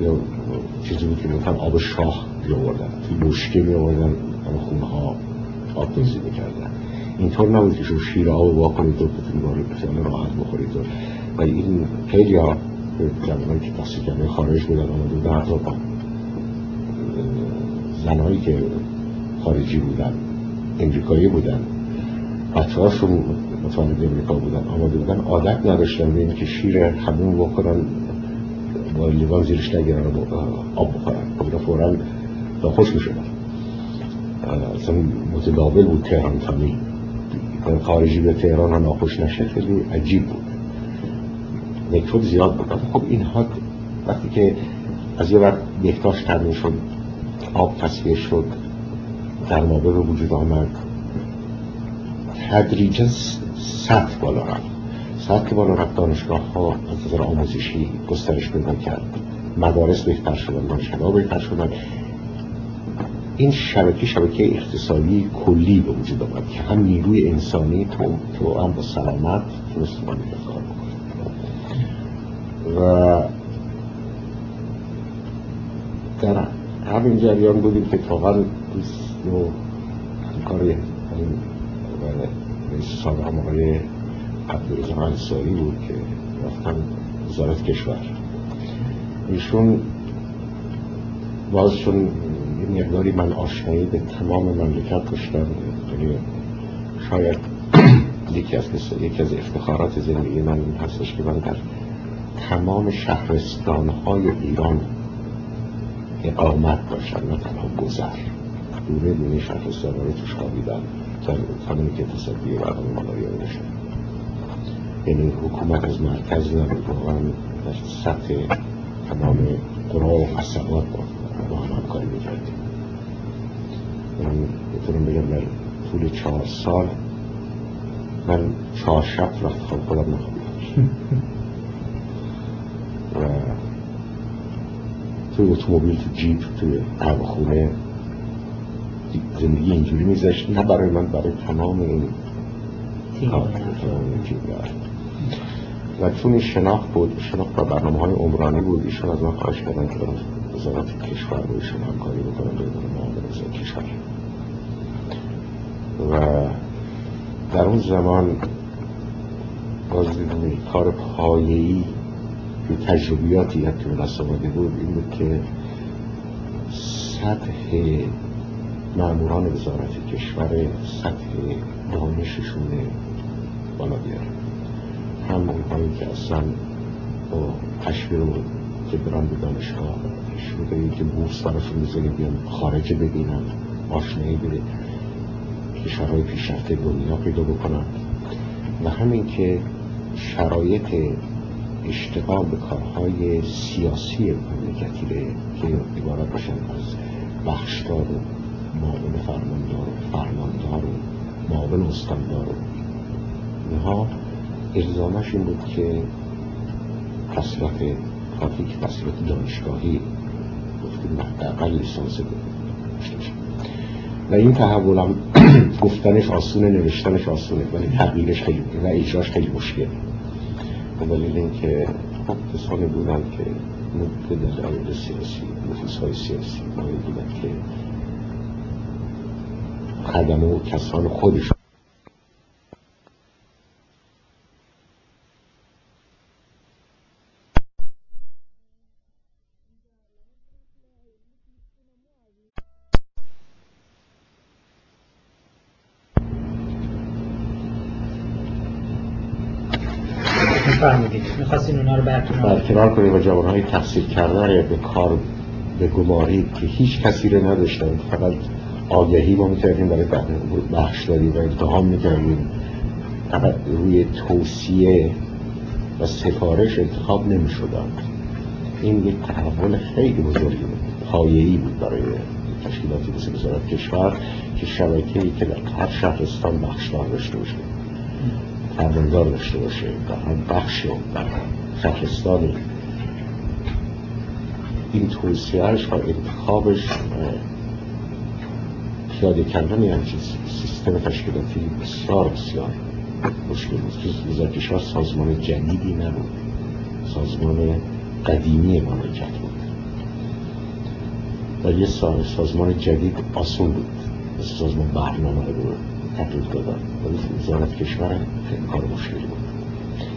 یا چیزی بود که مثلا آب شاه بیاوردن توی بشکه میآوردن خونه ها آب دوزی می‌کردن. اینطور نبود که شما شیر آب وا کنید و بتونید راحت بخورید. و این خیلی ها جوانایی که تحصیل کرده خارج بودن آمده بودن زنهایی که خارجی بودن امریکایی بودن بچه هاشون متولد امریکا بودن آمده بودن عادت نداشتن به که شیر همون بخورن با لیوان زیرش نگیرن آب بخورن. خب فورا خوش می شدن اصلا متداول بود تهران تامی. خارجی به تهران هم ناخوش نشه خیلی عجیب بود. نکتود زیاد بود. خب اینها وقتی که از یه وقت بهداشت تمرین شد آب تصفیه شد. در به وجود آمد. تدریجا سطح بالا رفت. سطح بالا رفت دانشگاه ها از نظر آموزشی گسترش پیدا کرد. مدارس بهتر شدن دانشگاه بهتر شدن. این شبکه شبکه اقتصادی کلی به وجود آمد که هم نیروی انسانی تو, تو هم با سلامت تونست کار و در همین جریان بودیم که واقعا دوست و کار این رئیس سابق هم آقای عبدالرزاق انصاری بود که رفتن وزارت کشور. ایشون بازشون یه مقداری من آشنایی به تمام مملکت داشتم یعنی شاید یکی از یکی از افتخارات زندگی من هستش که من در تمام شهرستان های ایران اقامت داشتن نه تنها گذر. دوره دونه شهرستان های توش خوابیدن. زمانی که تصدی برنامه مالایی داشتن. یعنی حکومت از مرکز نبود. واقعا در سطح تمام قرا و قصبات با هم همکاری می‌کردیم. من بتونم بگم در طول چهار سال من چهار شب رفت خودم نخوابیدم. و توی اتومبیل تو جیپ توی خونه زندگی اینجوری میذاشت نه برای من برای تمام این و چون این شناخت بود شناخت و برنامه های عمرانی بود ایشون از من خواهش کردن که برم وزارت کشور رو ایشون همکاری بکنم به معامل وزارت کشور. و در اون زمان باز دیدم کار پایه‌ای که تجربیاتی که به دست آمده بود این بود که سطح معموران وزارت کشور سطح دانششون بالا بیاره هم اونهایی که اصلا با تشویر که برن به دانشگاه تشویر که بورس براشون بزنیم بیان خارج ببینن آشنایی بده کشورهای پیشرفته دنیا پیدا بکنن. و همین که شرایط اشتغال به کارهای سیاسی مملکتی که عبارت باشن از بخشدار و معاون فرماندار و فرماندار و معاون استاندار. و اینها الزامش این بود که تصرف کافی که تصرف دانشگاهی گفتیم حداقل لیسانس و این تحول هم گفتنش آسونه نوشتنش آسونه ولی تغییرش خیلی و اجراش خیلی مشکل به دلیل اینکه خب کسانی بودن که نبوده در دلیل سیاسی نفوس های سیاسی بودن که خدمه و کسان خودش می‌خواستین اونا رو برکنار کنید و جوانهای تحصیل کرده به کار به گماری که هیچ کسی رو نداشتن. فقط آگهی ما می‌کردیم برای بخش داریم و اتهام می‌کردیم. فقط روی توصیه و سفارش انتخاب نمی این یک تحول خیلی بزرگی بود. پایه‌ای بود برای تشکیلاتی مثل وزارت کشور که شبکه‌ای که در هر شهرستان بخشدار داشته باشه. فرماندار داشته باشه. هر بخش در شهرستانی این توصیهش و انتخابش پیاده کردن یه سیستم تشکیلاتی بسیار بسیار مشکل بود. که وزارتکشور سازمان جدیدی نبود. سازمان قدیمی مملکت بود. و یه سازمان جدید آسون بود. مثل سازمان برنامه رو تبدیل دادن ولی وزارت کشور خیلی کار مشکلی بود.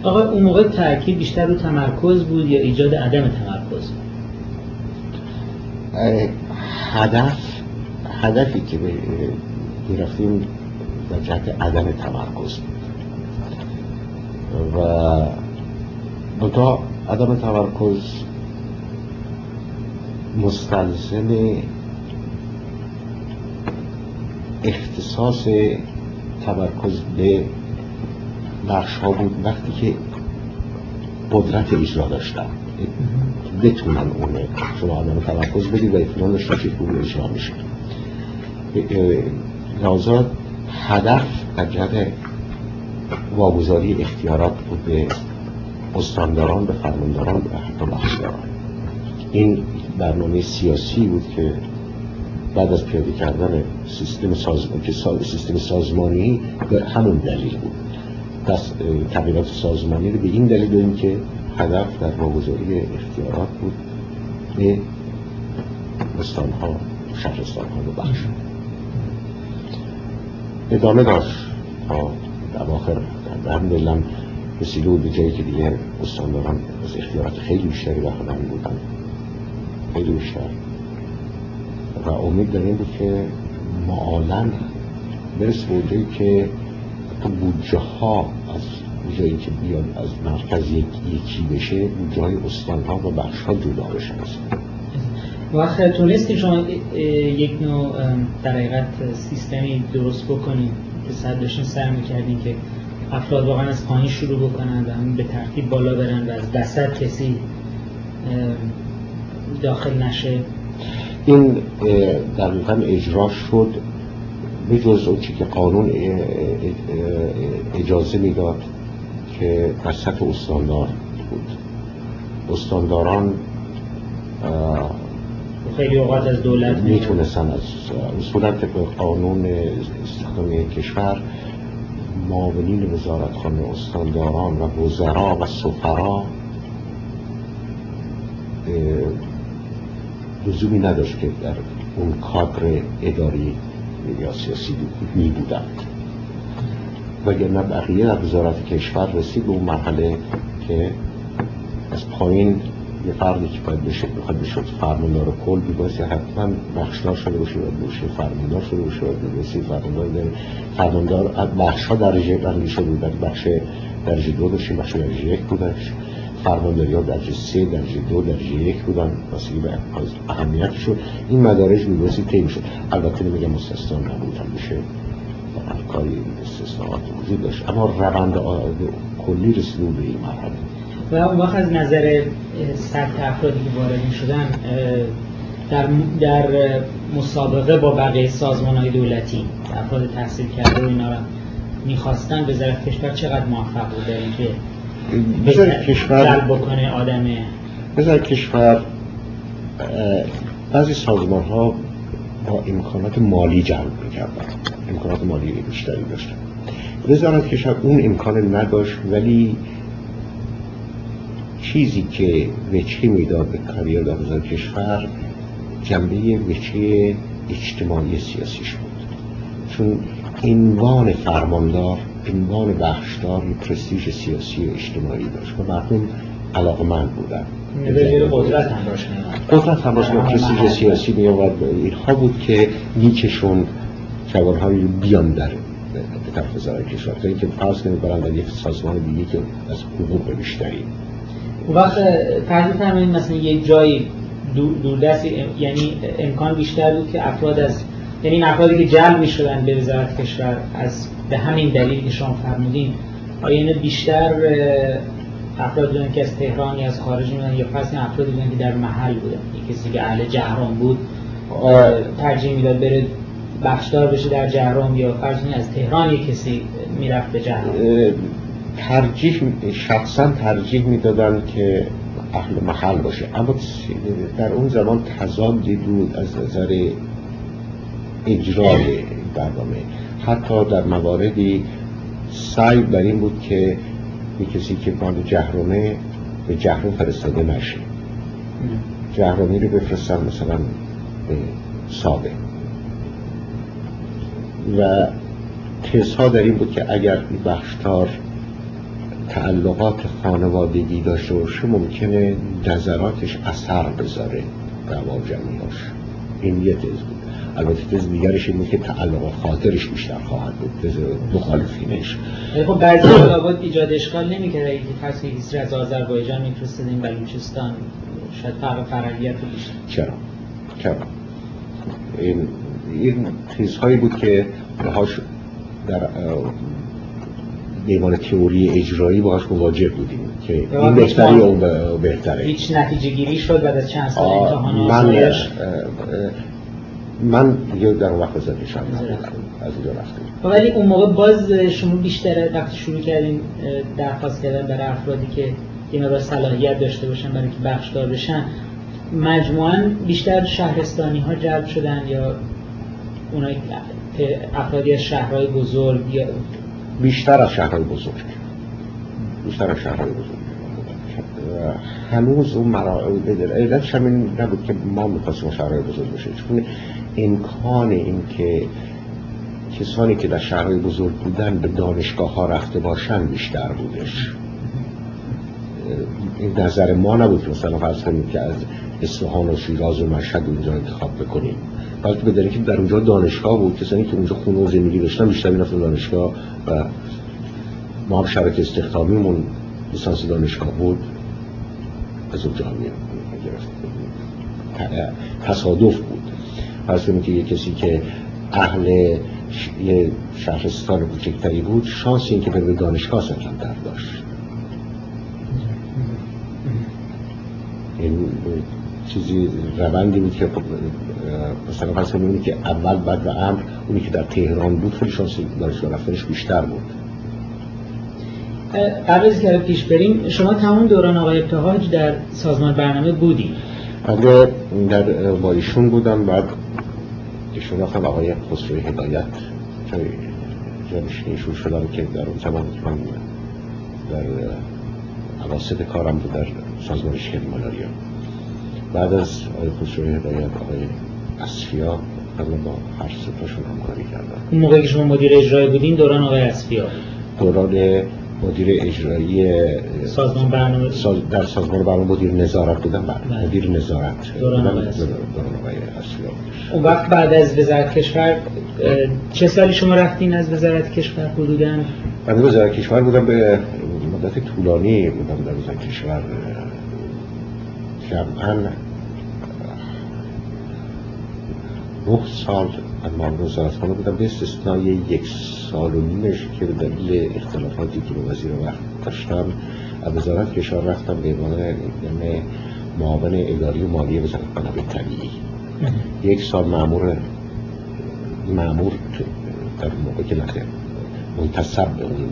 آقا اون موقع تاکید بیشتر رو تمرکز بود یا ایجاد عدم تمرکز؟ هدف هدفی که می‌رفتیم در جهت عدم تمرکز. بود و منتها عدم تمرکز مستلزم اختصاص تمرکز به بخش ها بود وقتی که قدرت اجرا داشتن. بتونن اون شما آدم تمرکز بدید و اطمینان داشته که خوب اجرا میشه لازم هدف جهت واگذاری اختیارات بود به استانداران به فرمانداران و حتی بخشداران. این برنامه سیاسی بود که بعد از پیاده کردن سیستم سازمانی که سیستم سازمانی به همون دلیل بود. دست تغییرات سازمانی رو به این دلیل داریم که هدف در واگذاری اختیارات بود به استانها شهرستانها رو بخش. ادامه داشت. تا آخر الحمدلله رسیده بود به جایی که دیگه استانداران از اختیارات خیلی بیشتری بخدن بودن خیلی بیشتر. و امید داریم که معالن برس به که بودجه ها از جایی که بیاد از مرکز یکی بشه بودجه های استان ها و بخش ها جدا بشن وقت تونستی شما یک نوع در حقیقت سیستمی درست بکنید که صد داشتین سر می‌کردین که افراد واقعا از پایین شروع بکنن و به ترتیب بالا برن و از وسط کسی داخل نشه. این در واقع اجرا شد به جز اون که قانون اجازه می‌داد که وسط استاندار بود. استانداران خیلی اوقات از دولت می‌تونستن از صورت قانون استخدامی کشور معاونین وزارتخانه استانداران و وزرا و سفرا لزومی نداشت که در اون کادر اداری یا سیاسی می بودند وگرنه بقیه در وزارت کشور رسید به اون مرحله که از پایین یه فردی که باید بشه بخواد بشه فرماندار کل بیبایستی حتما بخشدار شده باشه باید بشه فرماندار شده باشه باید بشه فرماندار داره فرماندار بخش ها درجه بندی شده بود بخش درجه دو داشتیم بخش درجه یک بودش. فرمانداری ها درجه سه درجه دو درجه یک بودن. واسه به اهمیت شد. این مدارج میبایستی طی شد البته نمیگم مستثنا نبودن میشه کاری استثناءات وجود داشت. اما روند کلی رسیده به این مرحله. و اون وقت از نظر سطح افرادی که وارد شدن در, در مسابقه با بقیه سازمان های دولتی افراد تحصیل کرده و اینا را می‌خواستن به کشور چقدر موفق بود در اینکه بذار کشور بکنه آدم. بذار کشور بعضی سازمان ها با امکانات مالی جلب می‌کردن. امکانات مالی بیشتری داشتن. وزارت کشور اون امکان نداشت ولی چیزی که وچه می‌داد به کریر در وزارت کشور جنبه وچه اجتماعی سیاسیش بود چون عنوان فرماندار عنوان بخشدار یه پرستیژ سیاسی و اجتماعی داشت و مردم علاقمند بودن. قدرت هم داشت. قدرت هم داشت پرستیژ سیاسی می آورد اینها بود که نیکشون جوانهایی رو بیان در به طرف وزارت کشور. تا اینکه فرض کنید برند در یک سازمان دیگه که از حقوق بیشتری. وقت فرض فرمایید مثلا یک جایی دوردست یعنی امکان بیشتر بود که افراد از یعنی این افرادی که جلب می شدن به وزارت کشور از به همین دلیل که شما فرمودین آیا این بیشتر افراد بودن که از تهران یا از خارج بودن یا فرض افرادی بودن که در محل بودن. یک کسی که اهل جهران بود. ترجیح می‌داد بره بخشدار بشه در جهران یا فرض از تهران یک کسی می‌رفت به جهران ترجیح شخصا ترجیح می‌دادن که اهل محل باشه. اما در اون زمان تضادی بود از نظر اجرای برنامه. حتی در مواردی سعی بر این بود که یه کسی که مال جهرمه به جهرم فرستاده نشه. جهرمی رو بفرستن مثلا به ساده و تزها در این بود که اگر بخشتار تعلقات خانوادگی داشته باشه ممکنه نظراتش اثر بذاره در جمعیاش این یه بود البته تز دیگرش این که تعلقات خاطرش بیشتر خواهد بود. تز مخالفینش خب بعضی ملاقات ایجاد اشکال نمی‌کرد اگه فرض کسی از آذربایجان میفرستدیم بلوچستان شاید فرق فرقیت بیشتر. چرا؟ چرا؟ این این چیزهایی بود که هاش در دیوان تئوری اجرایی باهاش مواجه بودیم که این بهتری اون بهتره. هیچ نتیجه گیری شد بعد از چند سال امتحان من من دیگه در اون وقت از اینجا رفتیم. خب ولی اون موقع باز شما بیشتر وقتی شروع کردیم درخواست کردن برای افرادی که یه مقدار صلاحیت داشته باشن برای که بخشدار بشن مجموعا بیشتر شهرستانی ها جلب شدن یا اونایی افرادی از شهرهای بزرگ یا بیشتر از شهرهای بزرگ. بیشتر از شهرهای بزرگ. هنوز اون مراحل علتش همین نبود که ما می‌خواستیم شهرهای بزرگ بشه چون امکان این که کسانی که در شهرهای بزرگ بودن به دانشگاه ها رفته باشن بیشتر بودش. این نظر ما نبود که مثلا فرض کنیم که از اصفهان و شیراز و مشهد اونجا انتخاب بکنیم. بلکه بدانید که در اونجا دانشگاه بود کسانی که اونجا خونه و زندگی داشتن بیشتر دانشگاه و ما هم شبکه استخدامیمون لیسانس دانشگاه بود. از اونجا تصادف بود. فرض کنید که یه کسی که اهل یه شهرستان کوچکتری بود شانس این که به دانشگاه در داشت. این چیزی روندی بود که مثلا کنید که اول بعد و امر اونی که در تهران بود خیلی شانس دانشگاه رفتنش بیشتر بود. قبل از که پیش بریم شما تمام دوران آقای ابتهاج در سازمان برنامه بودی اگر در با ایشون بودم بعد ایشون رفتم آقای خسروی هدایت ایشون شدم که در اون زمان من در عواسط کارم بود در سازمان شکل مالاریا بعد از آقای خسروی هدایت آقای اصفیا با هر ستاشون همکاری کردم اون موقعی که شما مدیر اجرایی بودین دوران آقای اصفیا دوران مدیر اجرایی سازمان برنامه در سازمان برنامه مدیر نظارت بودم بله. مدیر نظارت. دوران آقای اون وقت بعد از وزارت کشور چه سالی شما رفتین از وزارت کشور حدودا بعد وزارت کشور بودم به مدت طولانی بودم در وزارت کشور جمعا. نه سال از وزارت خانه بودم. به استثنای یک سال و نیمش که به دلیل اختلافاتی که به وزیر وقت داشتم از وزارت کشور رفتم به عنوان معاون اداری و مالی وزارت منابع طبیعی. یک سال معمور معمور در موقع که نخیر منتصب به اون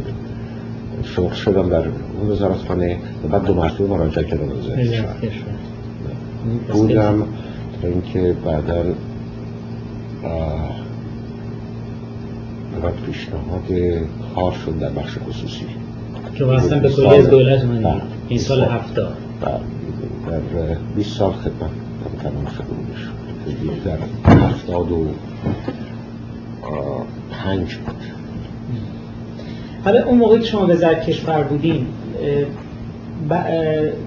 شغل شدم در اون وزارت خانه و بعد دو مرتبه مراجعه کردم وزارت کشور. بودم تا اینکه بعدا بعد پیشنهاد کار شد در بخش خصوصی که اصلا به کلی از دولت من بله. این سال هفته بله. در 20 سال خدمت تمام شده بودش در هفتاد و پنج بود حالا اون موقعی که شما وزارت کشور بودین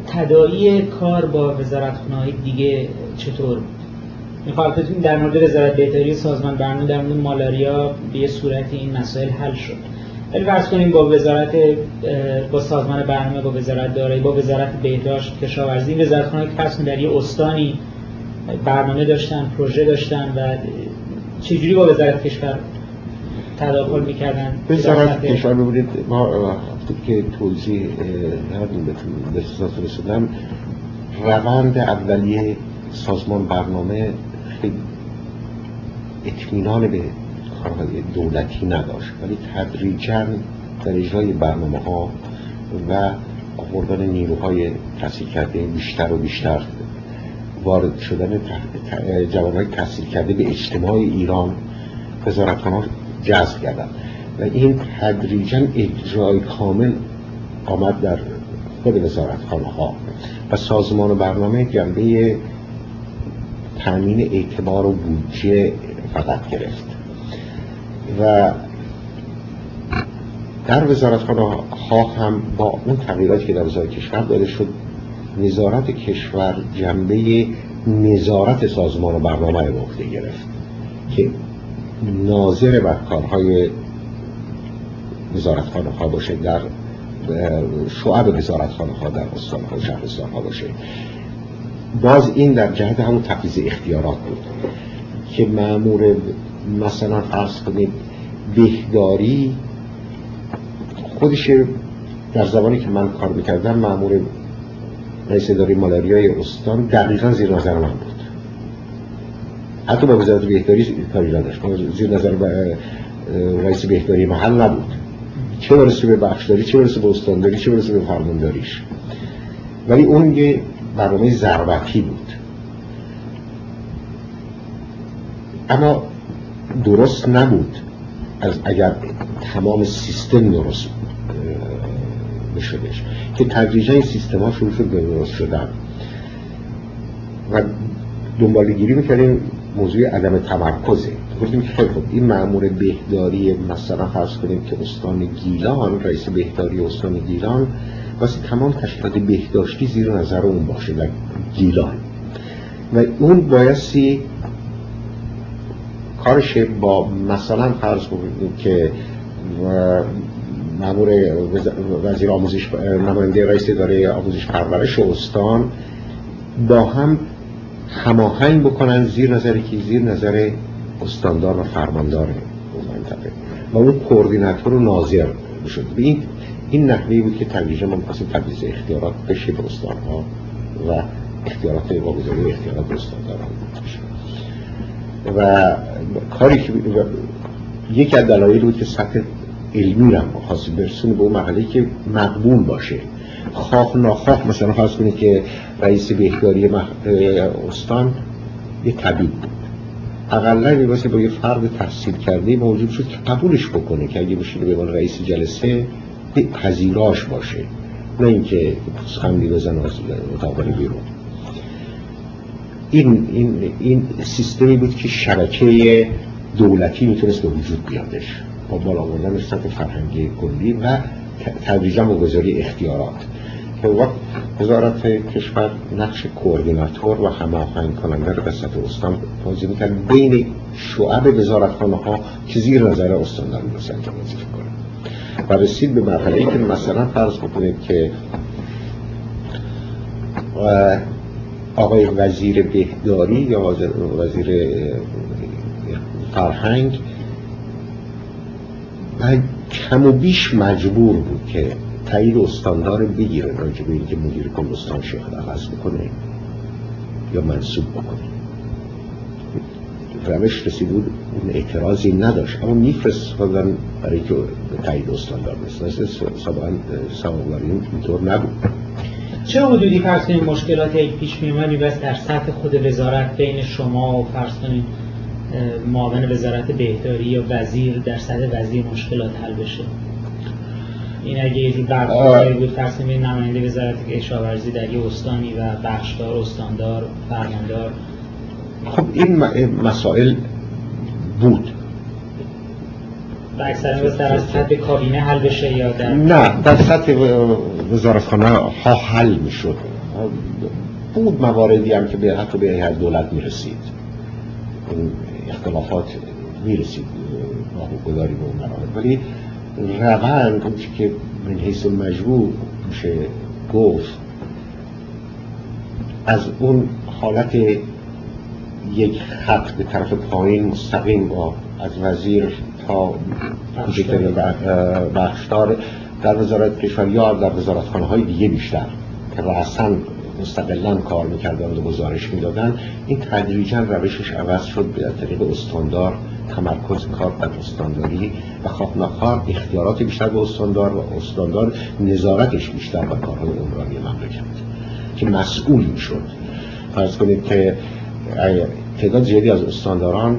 تدایی کار با وزارت های دیگه چطور بود؟ مخالفتون در مورد وزارت بهداری سازمان برنامه در مورد مالاریا به یه صورتی این مسائل حل شد. ولی فرض کنیم با وزارت با سازمان برنامه با وزارت دارایی با وزارت بهداشت کشاورزی وزارتخانه که فرض در یه استانی برنامه داشتن پروژه داشتن و چجوری با وزارت کشور تداخل می‌کردن؟ وزارت کشور ببینید ما وقتی که توضیح ندیم به رسیدم روند اولیه سازمان برنامه اطمینان به کارهای دولتی نداشت ولی تدریجا در اجرای برنامه ها و آوردن نیروهای تحصیل کرده بیشتر و بیشتر وارد شدن جوانهای تحصیل کرده به اجتماع ایران وزارتخانه جذب کردن و این تدریجا اجرای کامل آمد در خود وزارتخانه ها و سازمان و برنامه جنبه تامین اعتبار و بودجه فقط گرفت. و در وزارتخانه ها هم با اون تغییراتی که در وزارت کشور داده شد نظارت کشور جنبه نظارت سازمان و برنامه به عهده گرفت که ناظر بر کارهای وزارتخانه ها باشه در شعب وزارتخانه ها در استان ها و شهرستان ها باشه. باز این در جهت همون تفیز اختیارات بود که معمور مثلا فرض کنید بهداری خودش در زمانی که من کار می‌کردم معمور رئیس اداره مالاریای استان دقیقا زیر نظر من بود. حتی با وزارت بهداری کاری نداشت. زیر نظر رئیس بهداری محل نبود. چه برسه به بخشداری چه برسه به استانداری چه برسه به فرمانداریش. ولی اون یه برنامه ضربتی بود. اما درست نبود از اگر تمام سیستم درست بشدش که تدریجا این سیستم ها شروع شد به درست شدن. و دنبالگیری می‌کردیم موضوع عدم تمرکزه. گفتیم که خوب این معمور بهداری مثلا فرض کنیم که استان گیلان رئیس بهداری استان گیلان واسه تمام تشکیلات بهداشتی زیر نظر اون باشه در گیلان و اون بایستی کارش با مثلا فرض که مامور وزیر آموزش نماینده رئیس اداره آموزش پرورش استان با هم هماهنگ بکنن زیر نظر که زیر نظر استاندار و فرماندار منطقه. و اون کوردیناتور و ناظر شد این این نحوه بود که تدریجا ما می‌خواستیم تبعیض اختیارات بشه به استانها و اختیارات واگذاری اختیارات به استانداران و کاری که یکی از دلایل بود که سطح علمی رو خواست برسونه به اون مرحله که مقبول باشه. خواه ناخواه مثلا فرض کنید که رئیس بهداری استان یه طبیب بود. اقلا میباسه با یه فرد تحصیل کرده موجود شد که قبولش بکنه که اگه بشینه به رئیس جلسه پذیراش باشه نه اینکه پوسخندی بزن از اتاق بیرون. این, این, این سیستمی بود که شبکه دولتی می‌تونست به وجود بیادش. با بالا بردن سطح فرهنگی کلی و تدریجا گذاری اختیارات. که وقت وزارت کشور نقش کوردیناتور و هماهنگ کننده به سطح استان بازی می‌کرد. بین شعب وزارتخانه ها که زیر نظر استاندار می‌رسن که وظیفه کنه و رسید به مرحله که مثلا فرض بکنید که آقای وزیر بهداری یا وزیر فرهنگ و کم و بیش مجبور بود که تایید استاندار بگیره راجع به اینکه مدیر کل استان شیخ عوض بکنه یا منصوب بکنه. روش رسید بود اون اعتراضی نداشت. اما میفرستادن برای که تایید استاندار مثل سابقا اینطور نبود. چه حدودی فرض کنید مشکلات پیش میومد بس در سطح خود وزارت بین شما و فرض کنید معاون وزارت بهداری یا وزیر در سطح وزیر مشکلات حل بشه؟ این اگه یه جور بود فرض نماینده وزارت کشاورزی در یه استانی و بخشدار استاندار فرماندار خب این مسائل بود. اکثر در سطح کابینه حل بشه یا در نه در سطح وزارتخانه ها حل می‌شد. بود مواردی هم که به حتی به هر دولت می‌رسید. این اختلافات می‌رسید. گذاری به اون مراحل. ولی روند که من حیث مجبور میشه گفت از اون حالت یک خط به طرف پایین مستقیم با از وزیر تا بخشدار در وزارت کشور یا در وزارتخانه های دیگه بیشتر که رأسا مستقلا کار می‌کردن و گزارش می‌دادن این تدریجا روشش عوض شد به طریق استاندار تمرکز کار بر استانداری و خواه اختیارات بیشتر به استاندار و استاندار نظارتش بیشتر بر کارهای عمرانی مملکت که مسئول می‌شد فرض کنید که تعداد زیادی از استانداران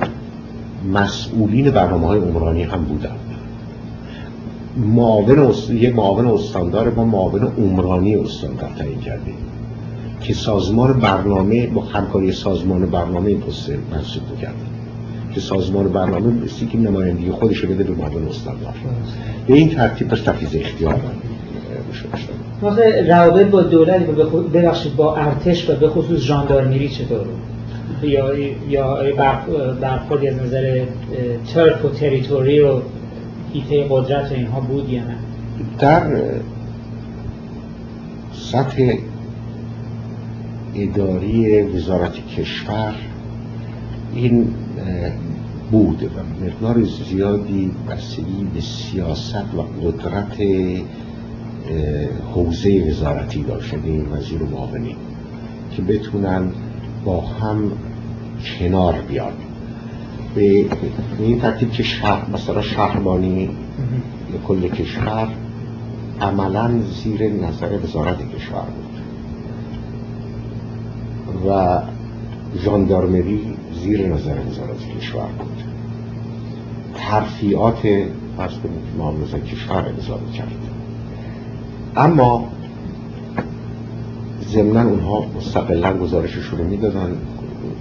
مسئولین برنامه های عمرانی هم بودن معاون یک معاون استاندار ما معاون عمرانی استاندار تعیین کردیم که سازمان برنامه با همکاری سازمان برنامه این پست منصوب کردیم که سازمان برنامه بسی که نمایندگی خودش بده به معاون استاندار. به این ترتیب پس تفیز اختیار روابط با دولت ببخشید با ارتش و به خصوص ژاندارمری چطور یا یا برخوردی از نظر ترک و تریتوری و حیطه قدرت اینها بود یا نه؟ در سطح اداری وزارت کشور این بود و مقدار زیادی بستگی به سیاست و قدرت حوزه وزارتی داشته این وزیر و معاونین که بتونن با هم کنار بیان به این ترتیب که شهر مثلا شهربانی کل کشور عملا زیر نظر وزارت کشور بود. و ژاندارمری زیر نظر وزارت کشور بود. ترفیعات فرض کنید کشور ارزاد کرد. اما ضمنا اونها مستقلا گزارششون رو می‌دادن.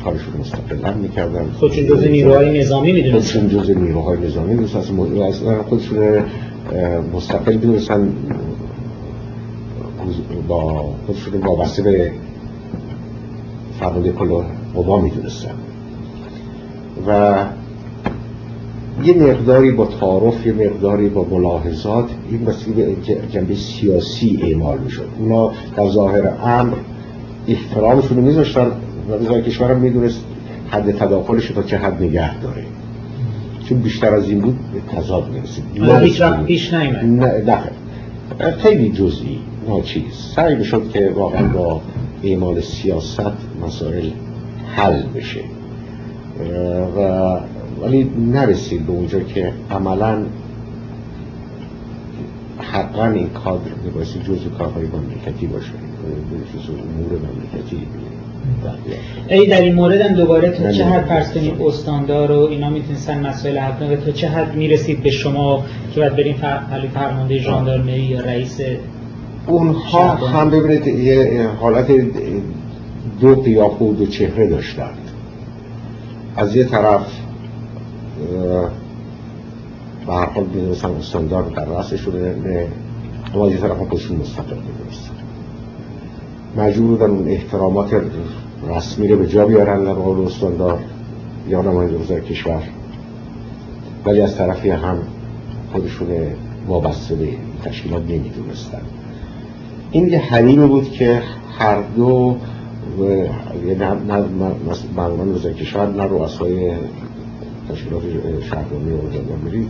کارشون مستقلا می‌کردن. خودشون جز نیروهای نظامی می‌دونستن. خودشون جز نیروهای نظامی می‌دونستن. اصلا خودشون مستقل می‌دونستن. با خودشون وابسته به فرمانده کل قوا می‌دونستن. و یه مقداری با تعارف یه مقداری با ملاحظات این مسئله جنبه سیاسی اعمال می‌شد. اونا در ظاهر امر احترامشون رو میذاشتن. وزارت کشورم می‌دونست حد تداخلش تا چه حد نگه داره. چون بیشتر از این بود به تضاد می‌رسید. هیچ وقت پیش نه نه. خیلی جزئی ناچیز. سعی می‌شد که واقعا با اعمال سیاست مسائل حل بشه. و ولی نرسید به اونجا که عملا حقا این کادر میبایستی جزء کارهای مملکتی باشه. جزء امور مملکتی. ای در این مورد هم دوباره تا چه حد کنید استاندار و اینا می‌تونستن مسائل حل و تا چه حد می‌رسید به شما که باید بریم ولی فرمانده ژاندارمری یا رئیس اونها هم ببینید یه حالت دو قیافه و دو چهره داشتند از یه طرف به هر حال می‌دونستن استاندار در رأسشون اما از یه طرف هم خودشون مستقل می‌دونستن. مجبور بودن احترامات رسمی رو به جا بیارن در مقابل استاندار یا نماینده وزارت کشور. ولی از طرفی هم خودشون وابسته به تشکیلات نمی‌دونستن. این یه حریمی بود که هر دو برنامه وزارت کشور نه رؤسای تشکیلات شهربانی و جاندارمری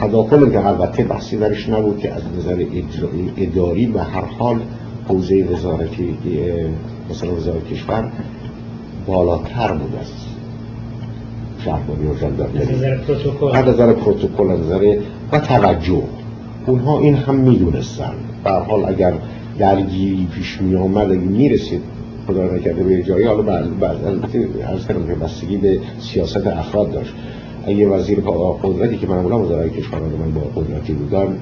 تداخل که البته بحثی درش نبود که از نظر اداری به هر حال حوزه وزارتی مثلا وزارت کشور بالاتر بود از شهربانی و جاندارمری از نظر پروتکل. از نظر و توجه. اونها این هم می‌دونستن. به حال اگر درگیری پیش می آمد اگه می رسید خدا نکرده به جایی حالا عرض کردم که بستگی به سیاست افراد داشت. اگه وزیر قدرتی که معمولا وزرای کشور من با قدرتی بودن خب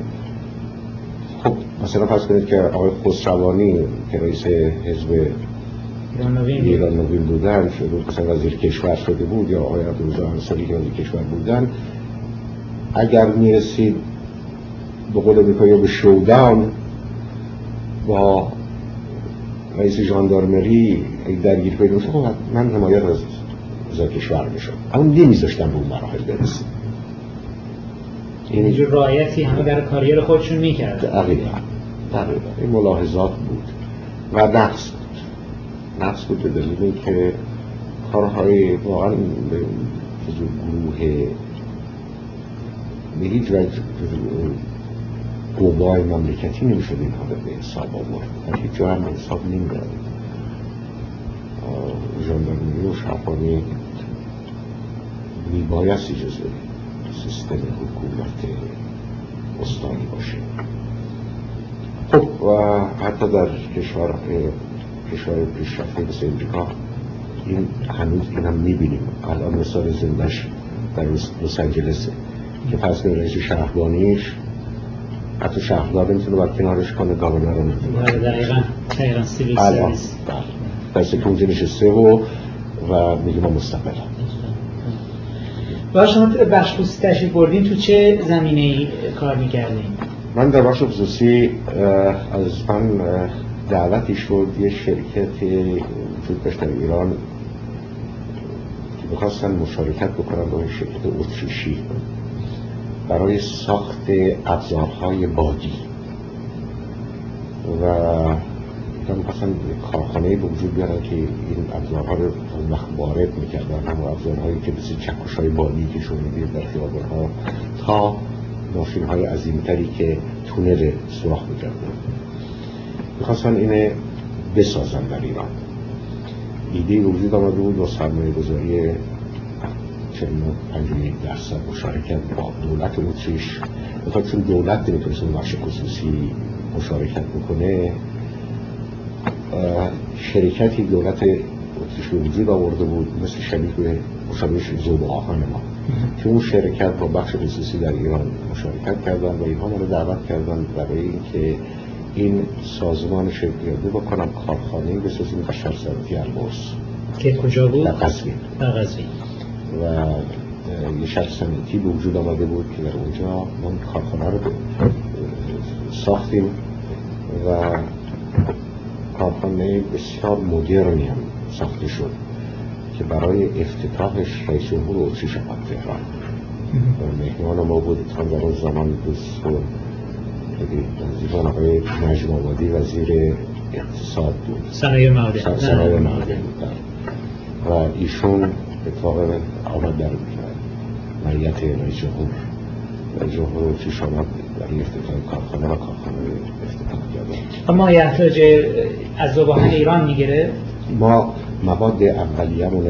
مثلا فرض کنید که آقای خسروانی که رئیس حزب ایران نوین بودن مثلا وزیر کشور شده بود یا آقای عبدالرضا انصاری که وزیر کشور بودن اگر می‌رسید به قول امریکا به شودان با رئیس ژاندارمری درگیر پیدا خب من حمایت از کشور میشم اما نمیذاشتم به اون مراحل برسیم. یعنی جور رایتی همه در کاریر خودشون می‌کرد دقیقا. دقیقا. این ملاحظات بود. و نقص بود. نقص بود به دلیل که کارهای واقعا به گروه به هیچ وجه قوای مملکتی نمی‌شد این حالا به حساب آورد. در هیچ جا هم حساب نمیدارد ژاندارمری و شهربانی میبایستی جزء سیستم حکومت استانی باشه. خب. و حتی در کشور کشور پیشرفته مثل امریکا این هنوز این هم می‌بینیم. الان مثال زندش در لس آنجلسه که پس رئیس شهربانیش حتی شهردار نمی‌تونه باید کنارش کنه گاورنر رو نمی‌تونه دقیقا دقیقا سیویل سرویس بله. در نشسته و و میگه ما مستقلم. و شما بخش خصوصی تشریف بردین تو چه زمینه ای کار می‌کردین؟ من در بخش خصوصی از من دعوتی شد یه شرکتی وجود داشت در ایران که می‌خواستن مشارکت بکنن با شرکت اتریشی برای ساخت ابزارهای بادی و اینا می‌خواستن کارخانه به وجود بیارن که این ابزارها رو وقت وارد می‌کردن. همون ابزارهایی که مثل چکش های بادی که شما می‌دید در خیابانها تا ماشین های عظیمتری که تونل سوراخ می‌کردن. می‌خواستن اینه بسازن در ایران. ایده وجود آمده بود با سرمایه گذاری یک درصد مشارکت با دولت اتریش. بخاطر چون دولت نمی‌تونست اون بخش خصوصی مشارکت بکنه شرکتی دولت به وجود آورده بود مثل شبیه به مشابهش زوب آهن ما که اون شرکت با بخش خصوصی در ایران مشارکت کردن و اینها رو دعوت کردن برای اینکه این سازمان شکل بکنم کارخانه بسازیم در شهر صنعتی البرز که کجا بود؟ در قزوین در و یه شهر صنعتی به وجود آمده بود که در اونجا ما کارخانه رو ساختیم و کارخانه بسیار مدرنی هم ساخته شد که برای افتتاحش رئیس جمهور اتریش آمد تهران. مهمان ما بود تا در اون زمان دوست و نزدیکان آقای نجم آبادی وزیر اقتصاد بود. صنایع معادن صنایع معدن بود. و ایشون اتفاق آمد در مریت رئیس جمهور. رئیس جمهور اتریش آمد برای افتتاح کارخانه و کارخانه اما احتاج از زبان ایران می‌گیره. ما مواد اولیه‌مون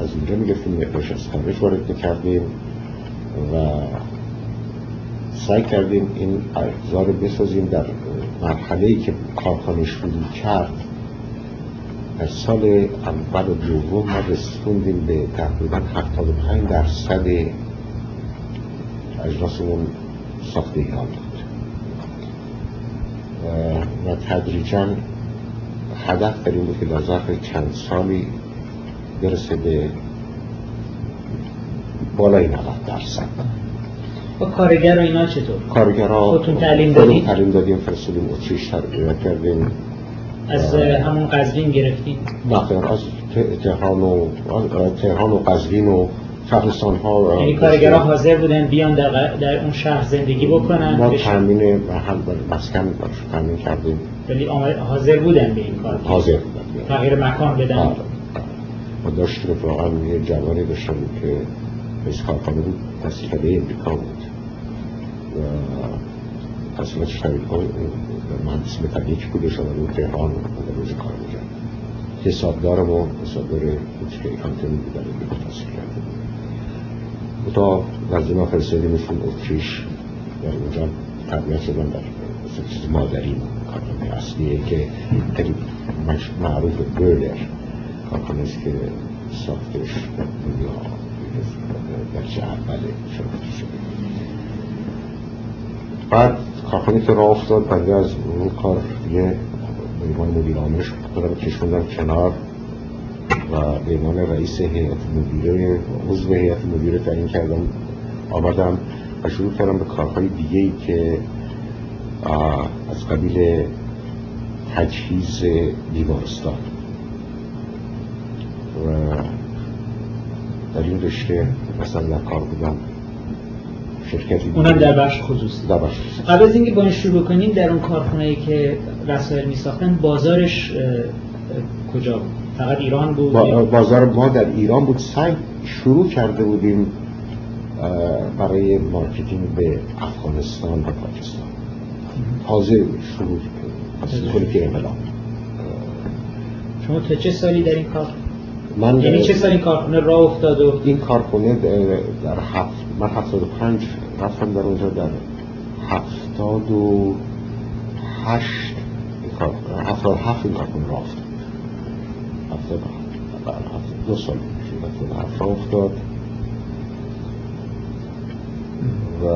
از اینجا می‌گفتیم مقدارش از خارج وارد می‌کردیم و سعی کردیم این ابزار رو بسازیم در مرحله ای که کارخانه شروع کرد. در سال اول و دوم ما رسوندیم به تقریبا 75 درصد اجناسمون ساخته ایران. و- و تدریجا هدف بود که در ظرف چند سالی برسه به بالای 90 درصد با کارگر و اینا چطور؟ کارگرها خودتون تعلیم دادید؟ تعلیم دادیم فرستادیم اتریش تربیت کردیم از همون قزوین گرفتین نقل از تهران و تهران و قزوین و شهرستان ها یعنی کارگرها حاضر بودن بیان در, در اون شهر زندگی بکنن؟ ما. تامین محل مسکن تامین کردیم. ولی آمد- حاضر بودن به این کار؟ حاضر بودن تغییر مکان بدن آره. ما داشتیم اتفاقا یه جوانی داشتم که رئیس کارخانه بود تحصیل امریکا بود. و تحصیلاتش در امریکا مهندسی مکانیک بودش آمده بود تهران در روز کار می‌کرد. حسابدار ما حسابدار کوچیک اکانتمی بود در امریکا تحصیل کرده بود. تا نزد ما فرستادیمشون اتریش در اونجا تربیت شدن در مثل چیز مادری کارخانه اصلیه که معروف برلر کارخانه است که ساختش در دنیا در چه اوله شناخته شده. بعد کارخانه که راه افتاد بنده از اون کار یه به عنوان مدیر عاملش خودم کشوندم کنار. و به عنوان رئیس هیئت مدیره عضو هیئت مدیره تعیین کردم. آمدم و شروع کردم به کارهای دیگه ای که از قبیل تجهیز بیمارستان. و در این رشته مثلا در کار بودم. شرکتی اونم در بخش خصوصی. در بخش قبل از اینکه با این شروع کنیم در اون کارخونه ای که وسایل می ساختن بازارش کجا بود؟ فقط ایران بود. با- بازار ما در ایران بود. سعی شروع کرده بودیم برای marketing به افغانستان و پاکستان. تازه شروع طوری که انقلاب شما تا چه سالی در این کار؟ من یعنی چه سال این کارخونه راه افتاد و این کارخونه در هفت من هفتاد و پنج رفتم در اونجا در هفتاد و هشت هفتاد هفت این کارخونه راه افتاد. دو سال هفتاد هفت افتاد. و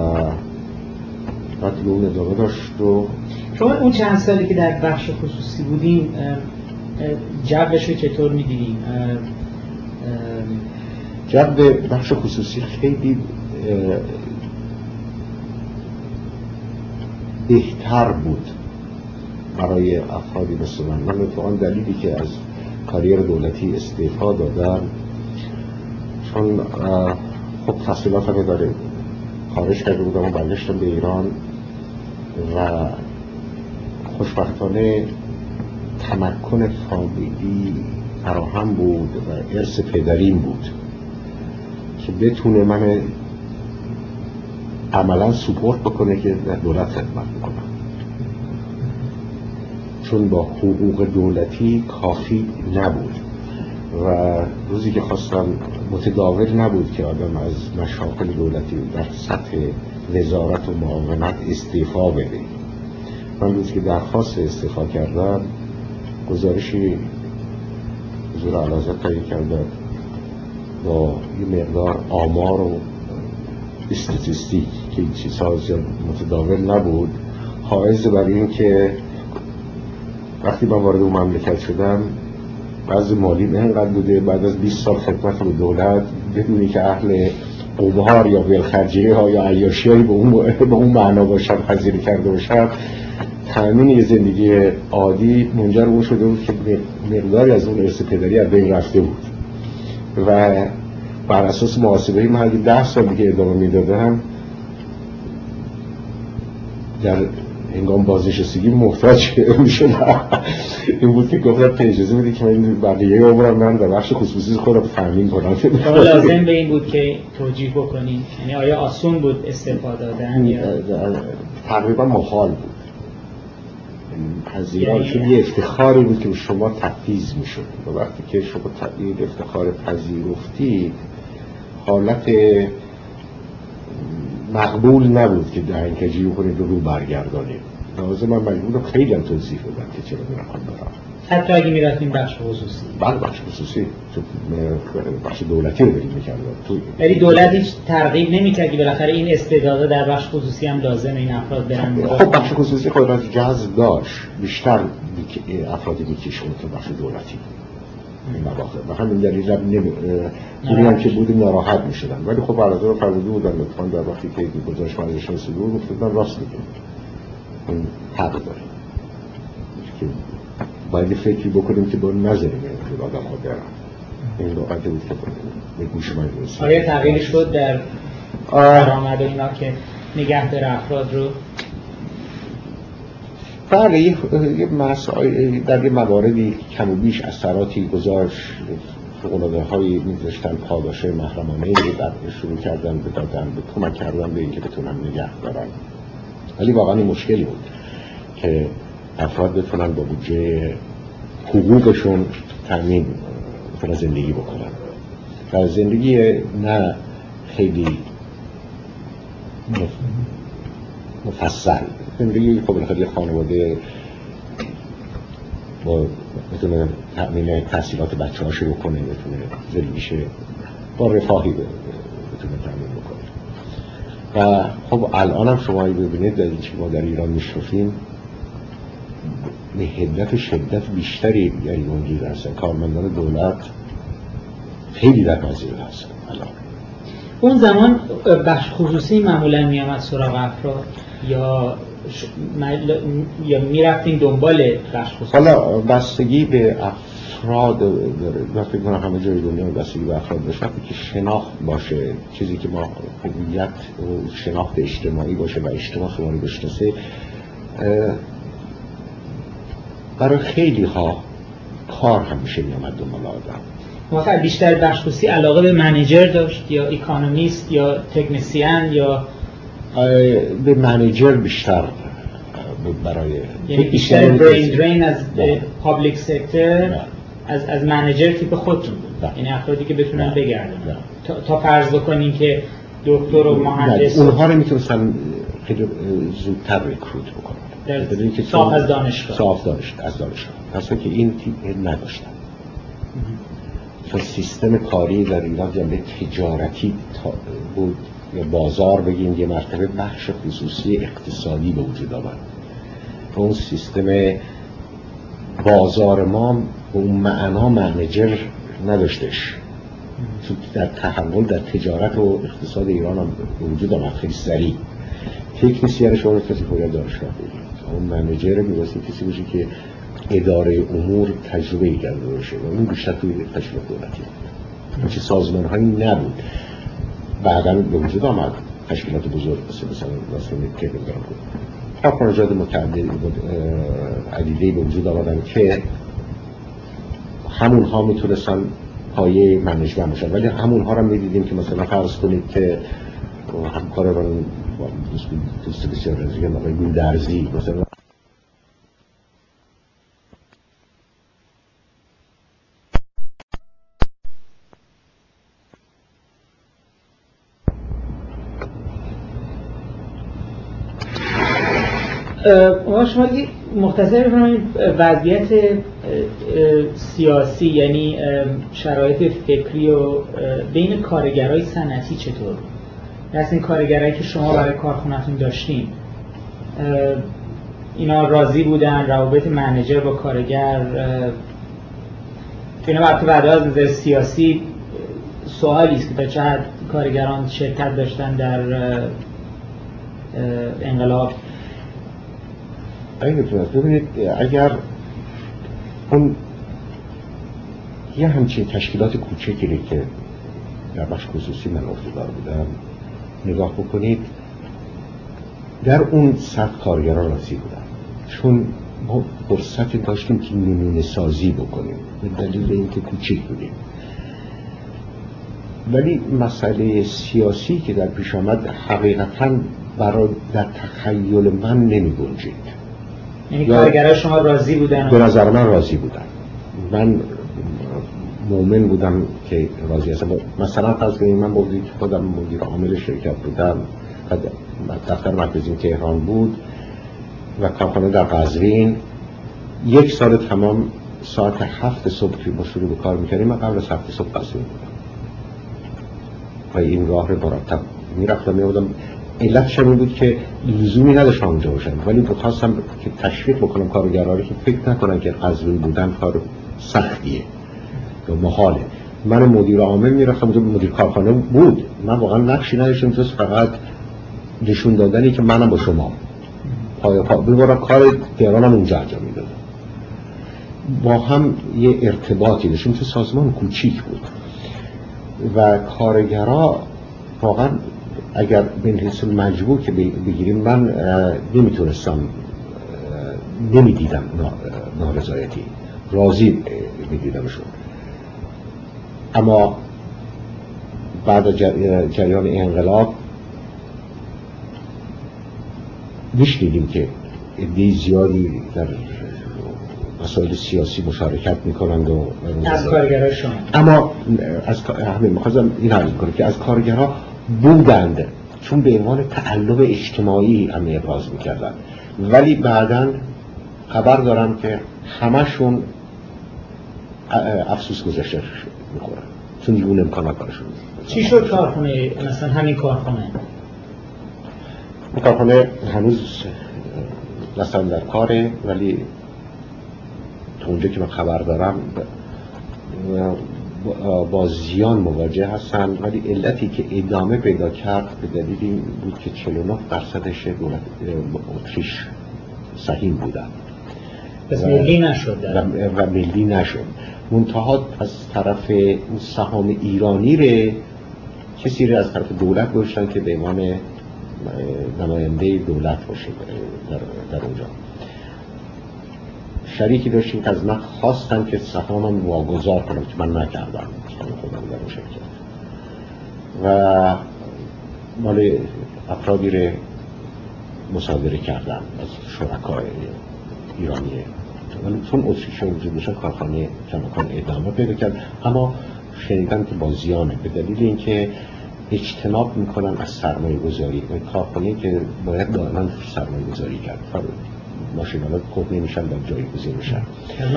بعد اون ادامه داشت و شما اون چند سالی که در بخش خصوصی بودیم جبش رو چطور می‌دیدیم جب بخش خصوصی خیلی بهتر بود برای افرادی مثل من. من دلیلی که از کاریر دولتی استعفا دادم چون خب تحصیلات همه داره خارج کرده بودم و برگشتم به ایران و خوشبختانه تمکن فامیلی فراهم بود و ارث پدریم بود که بتونه من عملا سپورت بکنه که در دولت خدمت بکنم. چون با حقوق دولتی کافی نبود. و روزی که خواستم متداول نبود که آدم از مشاقل دولتی در سطح وزارت و معاونت استعفا بده. من روزی که درخواست استعفا کردم گزارشی حضور علازت تایی کردم با یه مقدار آمار و استاتیستیک که این چیزها متداول نبود حائز برای این که وقتی من وارد اون مملکت شدم بعض مالی اینقدر بوده بعد از 20 سال خدمت به دولت بدونی که اهل قمار یا ولخرجی ها یا عیاشی هایی به اون, به اون معنا باشن پذیری کرده باشن تأمین یه زندگی عادی منجر اون شده بود که مقداری از اون ارث پدری از بین رفته بود. و بر اساس محاسبه من اگه ده سال دیگه ادامه می‌دادم در هنگام بازنشستگی محتاج می‌شدم. این بود که گفتم اجازه بدید که من بقیه عمرم من در بخش خصوصی خودم تامین کنم. لازم به این بود که توجیه بکنید یعنی آیا آسون بود استفاده دادن یا تقریبا محال بود. پذیرا چون یه افتخاری بود که شما تفیز می‌شد. و وقتی که شما تبدیل افتخار پذیرفتی حالت مقبول نبود که دهنکجی کنید و رو برگردانید لازم من مجبور خیلی هم توضیح بدم که چرا میرم برم حتی اگه می‌رفتیم بخش خصوصی. بله بخش خصوصی. بخش دولتی رو بریم می‌کردم یعنی دولت هیچ ترغیب نمی‌کرد که بالاخره این استعدادا در بخش خصوصی هم لازم این افراد برن خب بخش خصوصی خود از جذب داشت. بیشتر افرادی میکشون که بخش دولتی. این مواقع. و همین دلیل نمی هم که بودیم ناراحت می شدن ولی خب علاقه رو فرموده بودن لطفا در وقتی که گزارش مرزش رسیده بود گفتن راست میگه این حق داره. که باید فکری بکنیم که با نظریم این آدم ها برن. این لغت بود که به گوش من رسید. آیا تغییر شد در درآمد اینا که نگه داره افراد رو بله یه مسائل در یه مواردی کم و بیش اثراتی گذاشت. فقلاده هایی میذاشتن پاداش محرمانه در شروع کردن بدادن به کمک کردن به اینکه بتونن نگه دارن. ولی واقعا این مشکلی بود که افراد بتونن با بودجه حقوقشون تامین بتونن زندگی بکنن. و زندگی نه خیلی مفصل. زندگی خب بالاخره خانواده با بتونه تأمین تحصیلات بچه ها شروع کنه بتونه زندگیشه با رفاهی بتونه تأمین بکنه. و خب الان هم شما ببینید در این ما در ایران میشنفیم به هدت شدت بیشتری یعنی موجود هستن کارمندان دولت خیلی در پذیر هستن الان. اون زمان بخش خصوصی معمولا میامد سراغ افراد یا یا می‌رفتین دنبال خصوصی حالا بستگی به افراد داره وقتی کنم همه جای دنیا بستگی به افراد باشه وقتی که شناخت باشه چیزی که ما هویت و شناخت اجتماعی باشه و اجتماع شما رو بشناسه برای خیلی ها کار همیشه میامد دنبال آدم. واقعا بیشتر بخش خصوصی علاقه به manager داشت یا economist یا technician یا به manager بیشتر برای یعنی بیشتر برین درین از public sector از از manager تیپ خودتون بود. یعنی افرادی که بتونن بگردن. تا, تا فرض بکنین که دکتر و مهندس اونها رو می‌تونستن خیلی زودتر ریکروت بکنن. که صاف از دانشگاه. صاف دانشگاه از دانشگاه. پس که این تیپ نداشتن. چون سیستم کاری در ایران جنبه تجارتی بود. یا بازار بگیم یه مرتبه بخش خصوصی اقتصادی به وجود آمد اون سیستم بازار ما به اون معنا منجر نداشتش. در تحول در تجارت و اقتصاد ایران هم وجود آمد خیلی سریع. تکنیسیان شما رو کسی باید دانشگاه اون منجر میباستی کسی باشه که اداره امور تجربه ای کرده باشه و اون بیشتر توی تشکیل دولتی چه سازمان هایی نبود. بعدا به وجود آمد. تشکیلات بزرگ مثل مثلا مثلا که بگرم بود. کارخانجات متعدد عدیده به وجود آمدن که همون ها می‌تونستن پایه منیجمنت باشن ولی همون ها رو می‌دیدیم که مثلا فرض کنید که همکار من دوست بسیار رزیگه آقای درزی مثلا شما مختصر بفرمایید وضعیت سیاسی یعنی شرایط فکری و بین کارگرای صنعتی چطور؟ از این کارگرایی که شما برای کارخونهتون داشتین. اینا راضی بودن روابط منیجر با کارگر اینا وقتی بعد از نظر سیاسی سوالی است که تا حد کارگران شرکت داشتن در انقلاب؟ این ببینید اگر اون یه همچین تشکیلات کوچکی که در بخش خصوصی من افتادار بودم نگاه بکنید در اون صد کارگران راضی بودن. چون ما فرصت داشتیم که نمونه سازی بکنیم به دلیل اینکه کوچیک بودیم. ولی مسئله سیاسی که در پیش آمد حقیقتا برای در تخیل من نمی گنجید. یعنی کارگرای شما راضی بودن؟ به نظر من راضی بودن. من مؤمن بودم که راضی هستم. مثلا فرض کنید من بودی خودم مدیر عامل شرکت بودم دفتر مرکزی تهران بود و کارخانه در قزوین. یک سال تمام ساعت هفت صبح که ما شروع به کار می‌کردیم من قبل از هفت صبح قزوین بودم. و این راه رو مرتب می‌رفتم میبودم علتش این بود که لزومی نداشت اونجا باشن. ولی بخواستم که تشویق بکنم کارگراری که فکر نکنن که قزوین بودن کار سختیه یا محاله. من مدیر عامل می‌رفتم اونجا مدیر کارخانه بود. من واقعا نقشی نداشتم تو فقط نشون دادنی که منم با شما. پای پا. ببارم کار تهرانم اونجا انجام می‌دادم. با هم یه ارتباطی داشتیم تو سازمان کوچیک بود. و کارگرا واقعا اگر به حیث مجبور که بگیریم من نمی‌تونستم نمی‌دیدم نارضایتی. راضی میدیدمشون. اما بعد از جریان انقلاب میشنیدیم که عده زیادی در مسائل سیاسی مشارکت می‌کنند و از کارگرها اما از همین می‌خواستم این حال کنم که از کارگرها بودند. چون به عنوان تعلق اجتماعی همه ابراز می‌کردن ولی بعدا خبر دارم که همشون افسوس گذاشته می‌خورن. چون دیگون امکان کارشون چی شد کارخونه؟ مثلا همین کارخونه. این کارخونه هنوز مثلا در کاره ولی تا اونجا که من خبر دارم با زیان مواجه هستن ولی علتی که ادامه پیدا کرد به دلیل این بود که 49 درصدش دولت اتریش سهیم بودن پس ملی نشد و, و ملی نشد. منتها از طرف سهام ایرانی ره کسی رو از طرف دولت گذاشتن که به عنوان نماینده دولت باشه در, در اونجا. شریکی داشتیم که از من خواستن که سهامم واگذار کنم که من نکردم. خودم در شرکت و مال افرادی رو مصادره کردم از شرکای ایرانی. ولی چون اتریش وجود داشتن کارخانه کمکان ادامه پیدا کرد. اما شنیدن که با زیانه به دلیل اینکه اجتناب می‌کنن از سرمایه گذاری کارخانه که باید دائما سرمایه گذاری کرد. ماشین ها خود نمیشن و جایگزین میشن.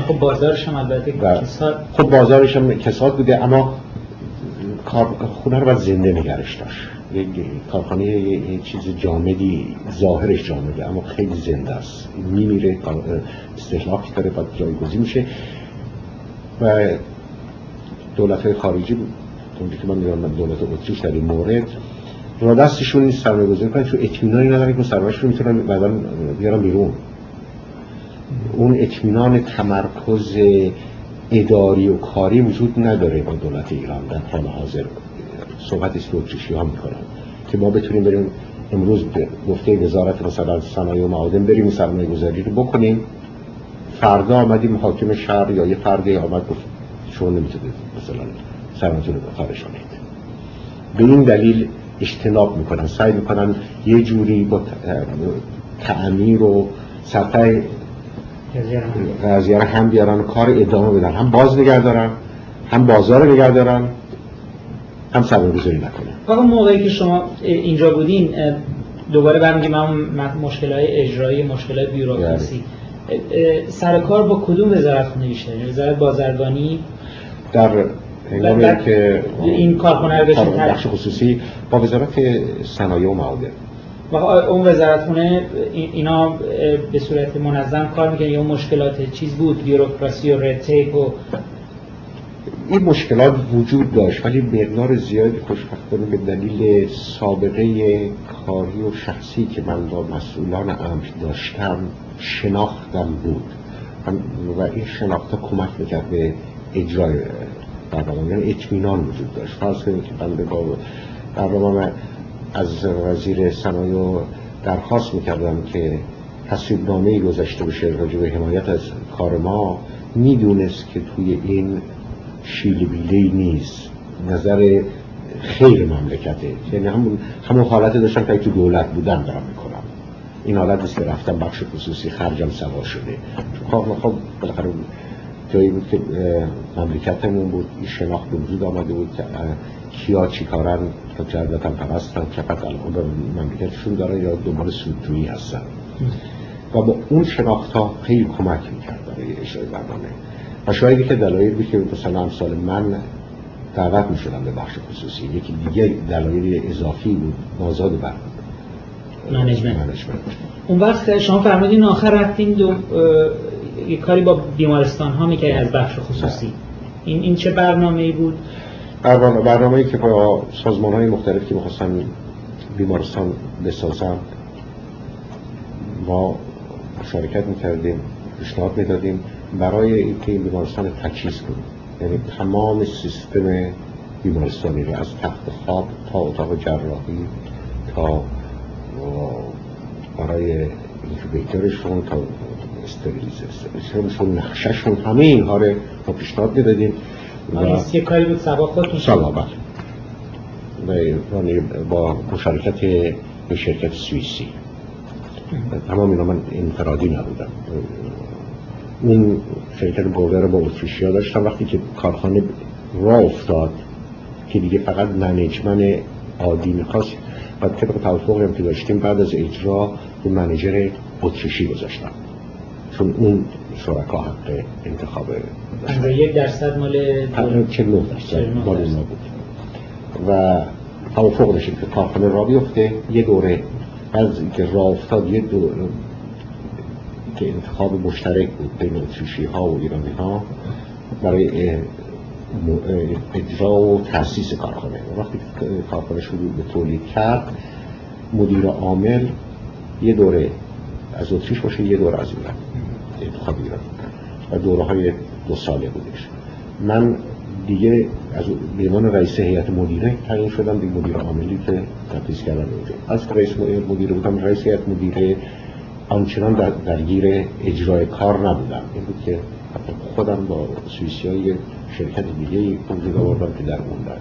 خب بازارش هم البته کساد خب بازارش هم کساد بوده اما خونه رو باید زنده نگرش داشت. یک کارخانه یه چیز جامدی ظاهرش جامده اما خیلی زنده است. میمیره استحلاکی داره و جایگزین میشه. و دولت های خارجی اونجا که من میگم دولت اتریش در این مورد. را دستشون نیست سرمایه گذاری کنن چون اطمینانی ندارن که سرمایه‌شون می‌تونن بعدا بیارن بیرون. اون اطمینان تمرکز اداری و کاری وجود نداره با دولت ایران. در حال حاضر صحبت است اتریشی ها می‌کنن که ما بتونیم بریم امروز گفته وزارت مثلا صنایع و معادن بریم سرمایه گذاری رو بکنیم. فردا آمدیم حاکم شهر یا یه فردی آمد گفت شما نمی‌تونید مثلا سرمایه رو خارج به این دلیل اجتناب می‌کنن سعی می‌کنن یه جوری با تعمیر و سطح قضیه رو هم بیارن کار ادامه بدن. هم باز نگه دارن هم بازار نگه دارن هم سرمایه گذاری نکنن. فقط موقعی که شما اینجا بودین دوباره برمیگیم هم مشکل های اجرایی مشکل های بیوروکراسی بله. سر کار با کدوم وزارت خونه بیشتر؟ وزارت بازرگانی؟ در هنگامی که این کارخونه رو بخش خصوصی با وزارت صنایع و معادن و اون وزارتخونه اینا به صورت منظم کار می‌کنه یا مشکلات چیز بود؟ بیوروکراسی و رتیپ و این مشکلات وجود داشت ولی مقدار زیادی خوشبختانه به دلیل سابقه کاری و شخصی که من با مسئولان امر داشتم شناختم بود. و این شناخته کمک می‌کرد به اجرای برنامه اطمینان وجود داشت. فرض کنید که بنده با برنامه از وزیر صنایع درخواست می‌کردم که تصویب نامه گذاشته بشه راجع به حمایت از کار ما. می‌دونست که توی این شیل بیله نیست. نظر خیر مملکته. یعنی همون همون حالت داشتم که تو دولت بودم دارم می‌کنم. این حالت است که رفتم بخش خصوصی خرجم سوا شده. خب خب بالاخره جایی بود که مملکتمون بود. این شناخت وجود آمده بود. کیا چی کارن تا جردت هم پرستن؟ چقدر الان به مملکتشون داره یا دنبال سودجویی هستن؟ و با اون شناخت ها خیلی کمک می‌کرد برای اجرای برنامه. و شاید که دلایل بود که مثلا امثال من دعوت می‌شدم به بخش خصوصی. یکی دیگه دلایل اضافی بود نازاد برنامه منیجمنت اون وقت شما فرمودین آخر رفتین دو یه کاری با بیمارستان ها می‌کرد از بخش خصوصی. این این چه برنامه ای بود؟ برنامه برنامه که با سازمان های مختلف که می‌خواستن بیمارستان بسازن ما مشارکت می‌کردیم پیشنهاد می‌دادیم برای اینکه این بیمارستان تجهیز کنیم. یعنی تمام سیستم بیمارستانی رو از تخت خواب تا اتاق جراحی تا برای اینکوبیترشون تا استریلیزشون نقششون همه اینها رو پیشنهاد می‌دادیم. و یه کاری بود سبا خودتون سبا بله. با مشارکت به شرکت سوئیسی. تمام اینا من انفرادی نبودم. اون شرکت رو با اتریشیا داشتم. وقتی که کارخانه را افتاد که دیگه فقط منیجمن عادی می‌خواست و طبق توافقی هم که داشتیم بعد از اجرا به منیجر اتریشی گذاشتم. چون اون شرکا حق انتخاب یک درصد مال چه نه درصد مال اونا بود. و توافق داشتیم که کارخانه را بیفته. یه دوره از اینکه راه افتاد یه دوره که انتخاب مشترک بود بین اتریشی ها و ایرانی ها برای اجرا و تاسیس کارخانه. وقتی کارخانه شروع به تولید کرد مدیر عامل یه دوره از اتریش باشه یه دوره از ایران. انتخاب ایران و دوره های دو ساله بودش. من دیگه از بیمان رئیس هیئت مدیره تعیین شدم دیگه مدیر عاملی که تدریس کردن اونجا. از رئیس مدیره بودم رئیس هیئت مدیره آنچنان در درگیر اجرای کار نبودم. این بود که خودم با سویسی های شرکت دیگه وجود آوردم که در اون در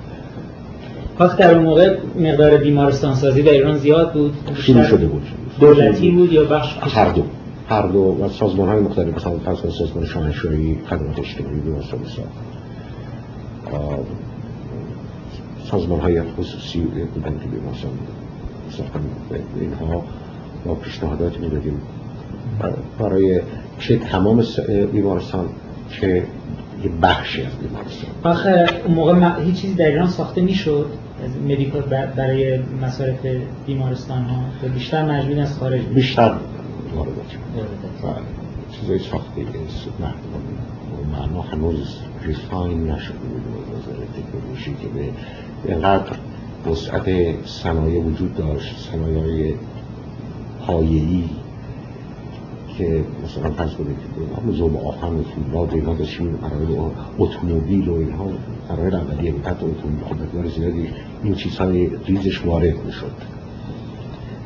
وقت در اون موقع مقدار بیمارستان سازی در ایران زیاد بود؟ شروع شده بود. دولتی بود یا بخش هر دو. هر دو و سازمان های مختلف مثلا فرض سازمان شاهنشاهی خدمات اجتماعی بیمارستان ساخت سازمان های خصوصی بودن که بیمارستان اینها با پیشنهادات می‌دادیم. برای چه تمام بیمارستان چه یه بخشی از بیمارستان. آخه اون موقع هیچ چیزی در ایران ساخته می‌شد از مدیکال برای مصارف بیمارستان ها بیشتر مجبور از خارج بیشتر. واردات چیزای ساخته معنا هنوز ریفاین نشده بود نظر تکنولوژی که به اینقدر وسعت صنایع وجود داشت صنایع پایه‌ای که مثلا فرض کنید همون زوب آهن و فولاد اینا داشتیم برای اتومبیل و اینها برای اولیه بود حتی اتومبیل خب مقدار زیادی این چیزهای ریزش وارد می‌شد.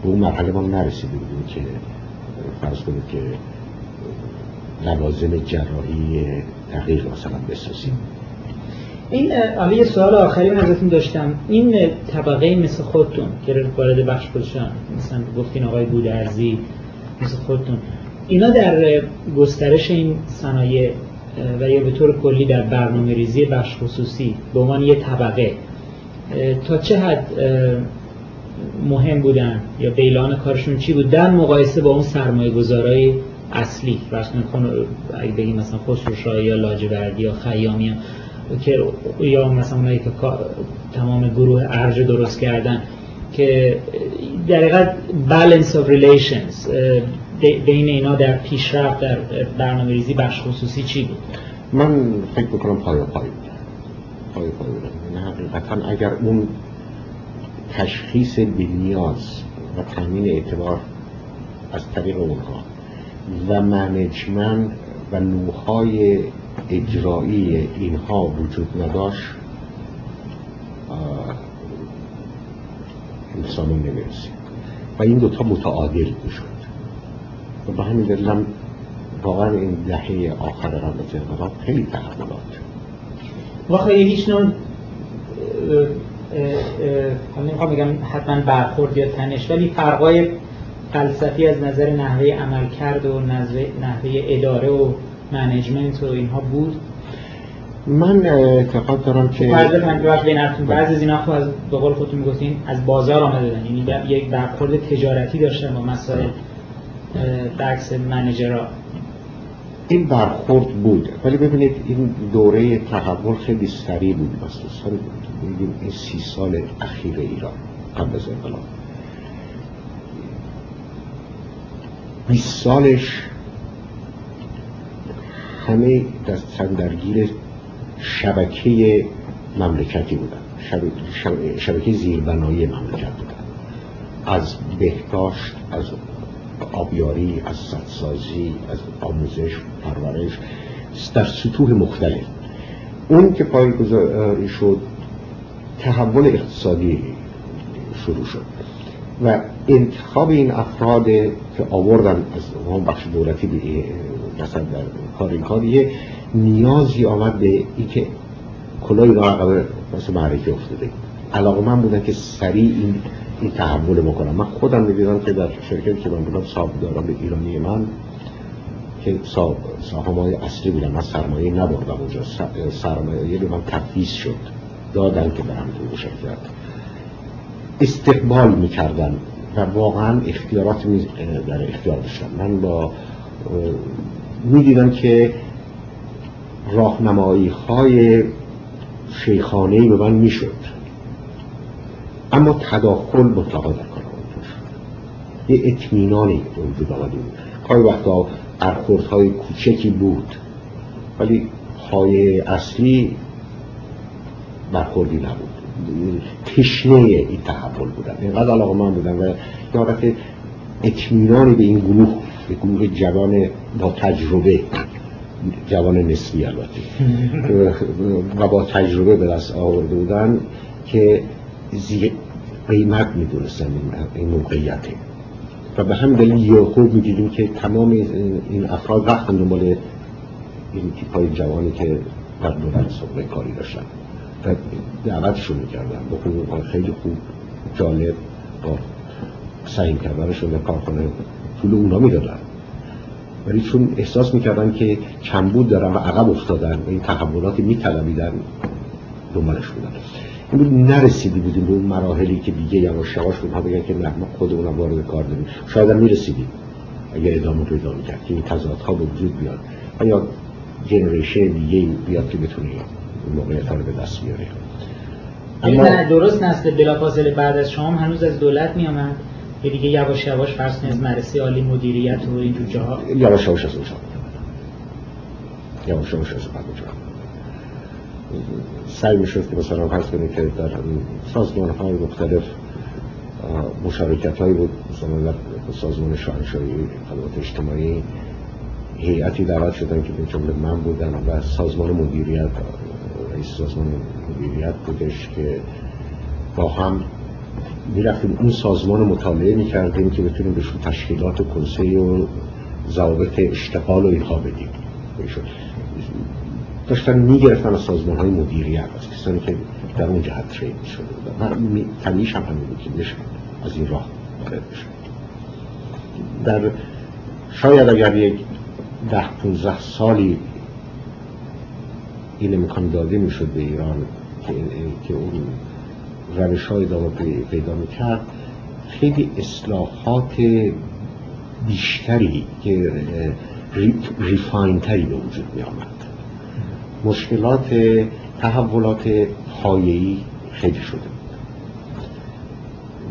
به اون مرحله ما نرسیده بودیم که فرض کنید که لوازم جراحی دقیق مثلا بسازیم. این یه سوال آخری من ازتون داشتم. این طبقه مثل خودتون که وارد بخش خودشان مثلا گفتین آقای بودرزی مثل خودتون اینا در گسترش این صنایع و یا به طور کلی در برنامه ریزی بخش خصوصی به عنوان یه طبقه تا چه حد مهم بودن یا بیلان کارشون چی بود؟ در مقایسه با اون سرمایه گذارای اصلی اگه بگیم مثلا خسروشاهی یا لاجوردی یا خیامی که یا مثلا اونایی که تمام گروه ارج درست کردن که در حقیقت balance of relations بین اینا در پیشرفت در برنامه ریزی بخش خصوصی چی بود؟ من فکر می‌کنم پایا پای پای پای نه حقیقتا اگر اون تشخیص نیاز و تامین اعتبار از طریق اونها و منیجمنت و نوعهای اجرایی اینها وجود نداشت انسانی نمی‌رسید. و این دوتا متعادل می‌شد. و به همین دلیل واقعا این دهه آخر قبل انقلاب خیلی تحولات. واقعا هیچ نوع نمی‌خوام بگم حتما برخورد یا تنش ولی فرقای فلسفی از نظر نحوه عمل کرد و نحوه اداره و منیجمنت و اینها بود؟ من اعتقاد دارم که فرض من وقت بین بعضی از اینا خب از به قول خودتون می‌گفتین از بازار آمده بودن. یعنی یک برخورد تجارتی داشتن با مسائل برعکس منیجرها. این برخورد بود. ولی ببینید این دوره تحول خیلی سریع بود. مخصوصا بگیم این سی سال اخیر ایران قبل از انقلاب. 20 سالش همه دست درگیر شبکه مملکتی بودن. شبکه زیربنایی مملکت بودن. از بهداشت از آبیاری از سدسازی از آموزش پرورش در سطوح مختلف. اون که پایگذاری شد تحول اقتصادی شروع شد. و انتخاب این افراد که آوردن از اون بخش دولتی مثلا در کار این کاریه نیازی آمد به اینکه کلای را عقب مثل معرفی افتاده. علاقه من بودن که سریع این این تحول بکنم. من خودم می‌دیدم که در شرکتی که من بودم صاحب دارم به ایرانی من که ساهم های اصلی بودم من سرمایه نبردم اونجا. سرمایه به من تفیز شد. دادن که برم تو شرکت. استقبال می‌کردن و واقعا اختیارات در اختیار داشتم. من با می‌دیدم که راهنمایی های شیخانه به من می‌شد. اما تداخل مطلقا در کار یه اطمینانی وجود آمده بود. گاهی وقتا های کوچکی بود. ولی پای اصلی برخوردی نبود. تشنه این تحول بودن. اینقدر علاقه من بودن و یه اطمینانی به این گروه به گروه جوان با تجربه جوان نسبی البته و با تجربه به دست آورده بودن که قیمت می‌دونستن این موقعیته. و به همین دلیل یهو می‌دیدیم که تمام این افراد رفتن دنبال این تیپ های جوانی که در دولت صبح کاری داشتن. و دعوتشون می‌کردن. بکنیم خیلی خوب جالب با سعیم کردنشون در کارخانه طول اونا می‌دادن. ولی چون احساس می‌کردن که کمبود دارن و عقب افتادن و این تحولاتی میطلبیدن دنبالش بودن. نرسیدی بودیم به اون مراحلی که دیگه یواش یواش اونها بگن که نه ما خودمون وارد کار داریم شاید هم می‌رسیدیم اگر ادامه پیدا می‌کرد که این تضادها به وجود بیاد. و یا جنریشن دیگه بیاد که بتونه این موقعیت رو به دست بیاره؟ اما درست نسل بلافاصله بعد از شما هنوز از دولت می آمد که دیگه یواش یواش فرض از مرسی عالی مدیریت و اینجور جاها. یواش یواش از اونجا. یواش یواش از اونجا. سعی می‌شد که مثلا فرض کنید که در سازمان های مختلف مشارکت هایی بود مثلا در سازمان شاهنشاهی خدمات اجتماعی هیئتی دعوت شدن که به جمله من بودن و سازمان مدیریت رئیس سازمان مدیریت بودش که با هم می‌رفتیم. اون سازمان مطالعه می‌کردیم که بتونیم بهشون تشکیلات و کنسه و ضوابط اشتغال و اینها بدیم. داشتن می‌گرفتن از سازمان های مدیریت از کسانی که در اون جهت ترید شده بودن. تنیش هم همین از این راه وارد بشه. در شاید اگر یک ده پونزه سالی این امکان داده می‌شد به ایران که, که اون روش های ادامه پیدا می‌کرد خیلی اصلاحات بیشتری که ریفاین تری به وجود می آمد مشکلات تحولات پایه‌ای خیلی شده.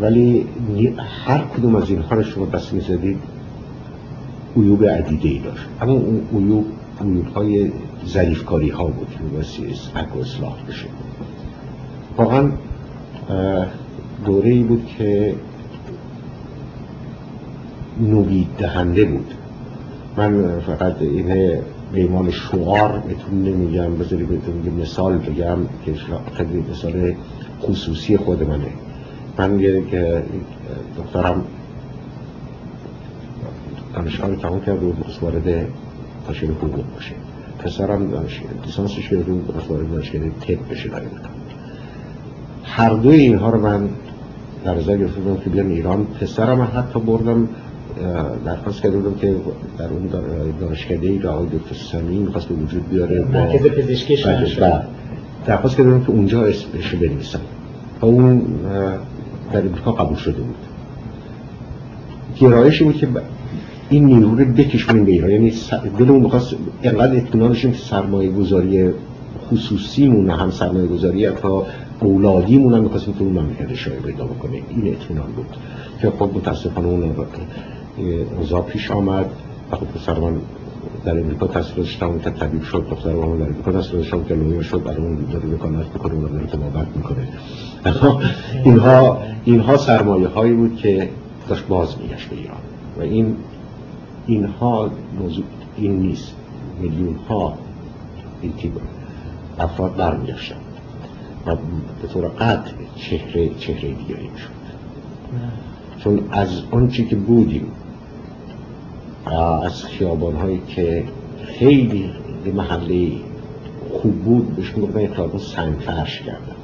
ولی هر کدوم از اینها رو شما دست می‌زدید عیوب عدیده ای داشت. اما اون عیوب عیوب های ظریفکاری ها بود. که باسی و اصلاح بشه واقعا دوره ای بود که نوید دهنده بود. من فقط این به شعار بهتون نمیگم بذاری بهتون یه مثال بگم که خیلی مثال خصوصی خود منه. من یه دکترم دانشگاه تمام کرد و وارد تشکیل حقوق باشه. پسرم لیسانسش کرد و وارد دانشگاه تپ بشه در هر دوی اینها رو من در ازای گرفتم که بیام ایران. پسرم حتی بردم درخواست کرده بودم که در اون دانشکده ای آقای دکتر سمی می‌خواست به وجود بیاره مرکز پزشکی درخواست کرده بودم که اونجا اسمش بنویسم. و اون در امریکا قبول شده بود. گرایشی بود که این نیرو رو بکشونیم به ایران. یعنی دلمون می‌خواست اینقدر اطمینان داشتیم که سرمایه گذاری خصوصیمون هم سرمایه گذاری تا اولادیمون هم می‌خواستیم که اون مملکت شایع پیدا بکنه این اطمینان بود که خب متاسفانه اون اوضاع پیش آمد و خب پسر من در امریکا تحصیل داشتم که طبیب شد دختر من در امریکا تحصیل داشتم که لویر شد برای اون داره وکالت می‌کنه و داره تبابت می‌کنه. اینها اینها سرمایه هایی بود که داشت باز میگشت به ایران. و این اینها موضوع این نیست. میلیون ها این تیب افراد برمیگشتن. و به طور قطع چهره چهره دیگری شد چون از آنچه که بودیم از خیابان هایی که خیلی به محله خوب بود بهش می‌گفتن یک خیابان سنگ فرش کردن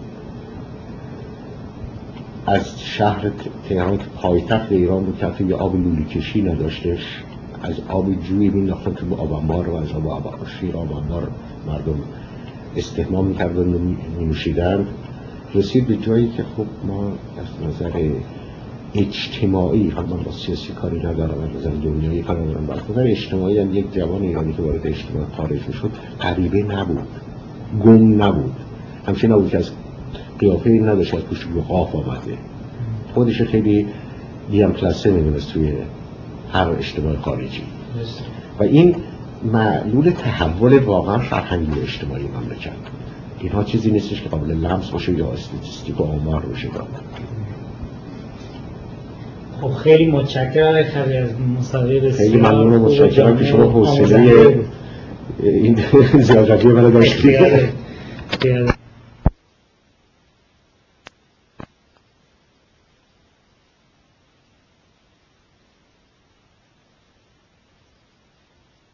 از شهر تهران که پایتخت ایران بود که یه آب لولی کشی نداشتش از آب جوی مینداختن تو آب انبار و از آب آب شیر آب انبار مردم استهمام می‌کردن و میموشیدن رسید به جایی که خب ما از نظر اجتماعی هم من با سیاسی کاری ندارم از دنیایی کاری ندارم نظر اجتماعی هم یک جوان ایرانی که وارد اجتماع خارج شد غریبه نبود. گم نبود. همچه نبود که از قیافه نداشت از پشت قاف آمده. خودش خیلی دیم کلاسه می‌دونست توی هر اجتماع خارجی. و این معلول تحول واقعا فرهنگی اجتماعی مملکت. اینها چیزی نیستش که قابل لمس باشه یا استاتیستیک و آمار رو شده خب خیلی متشکرم خیلی از مصاحبه بسیار خیلی ممنون متشکرم که شما حوصله این زیادتی من داشتید.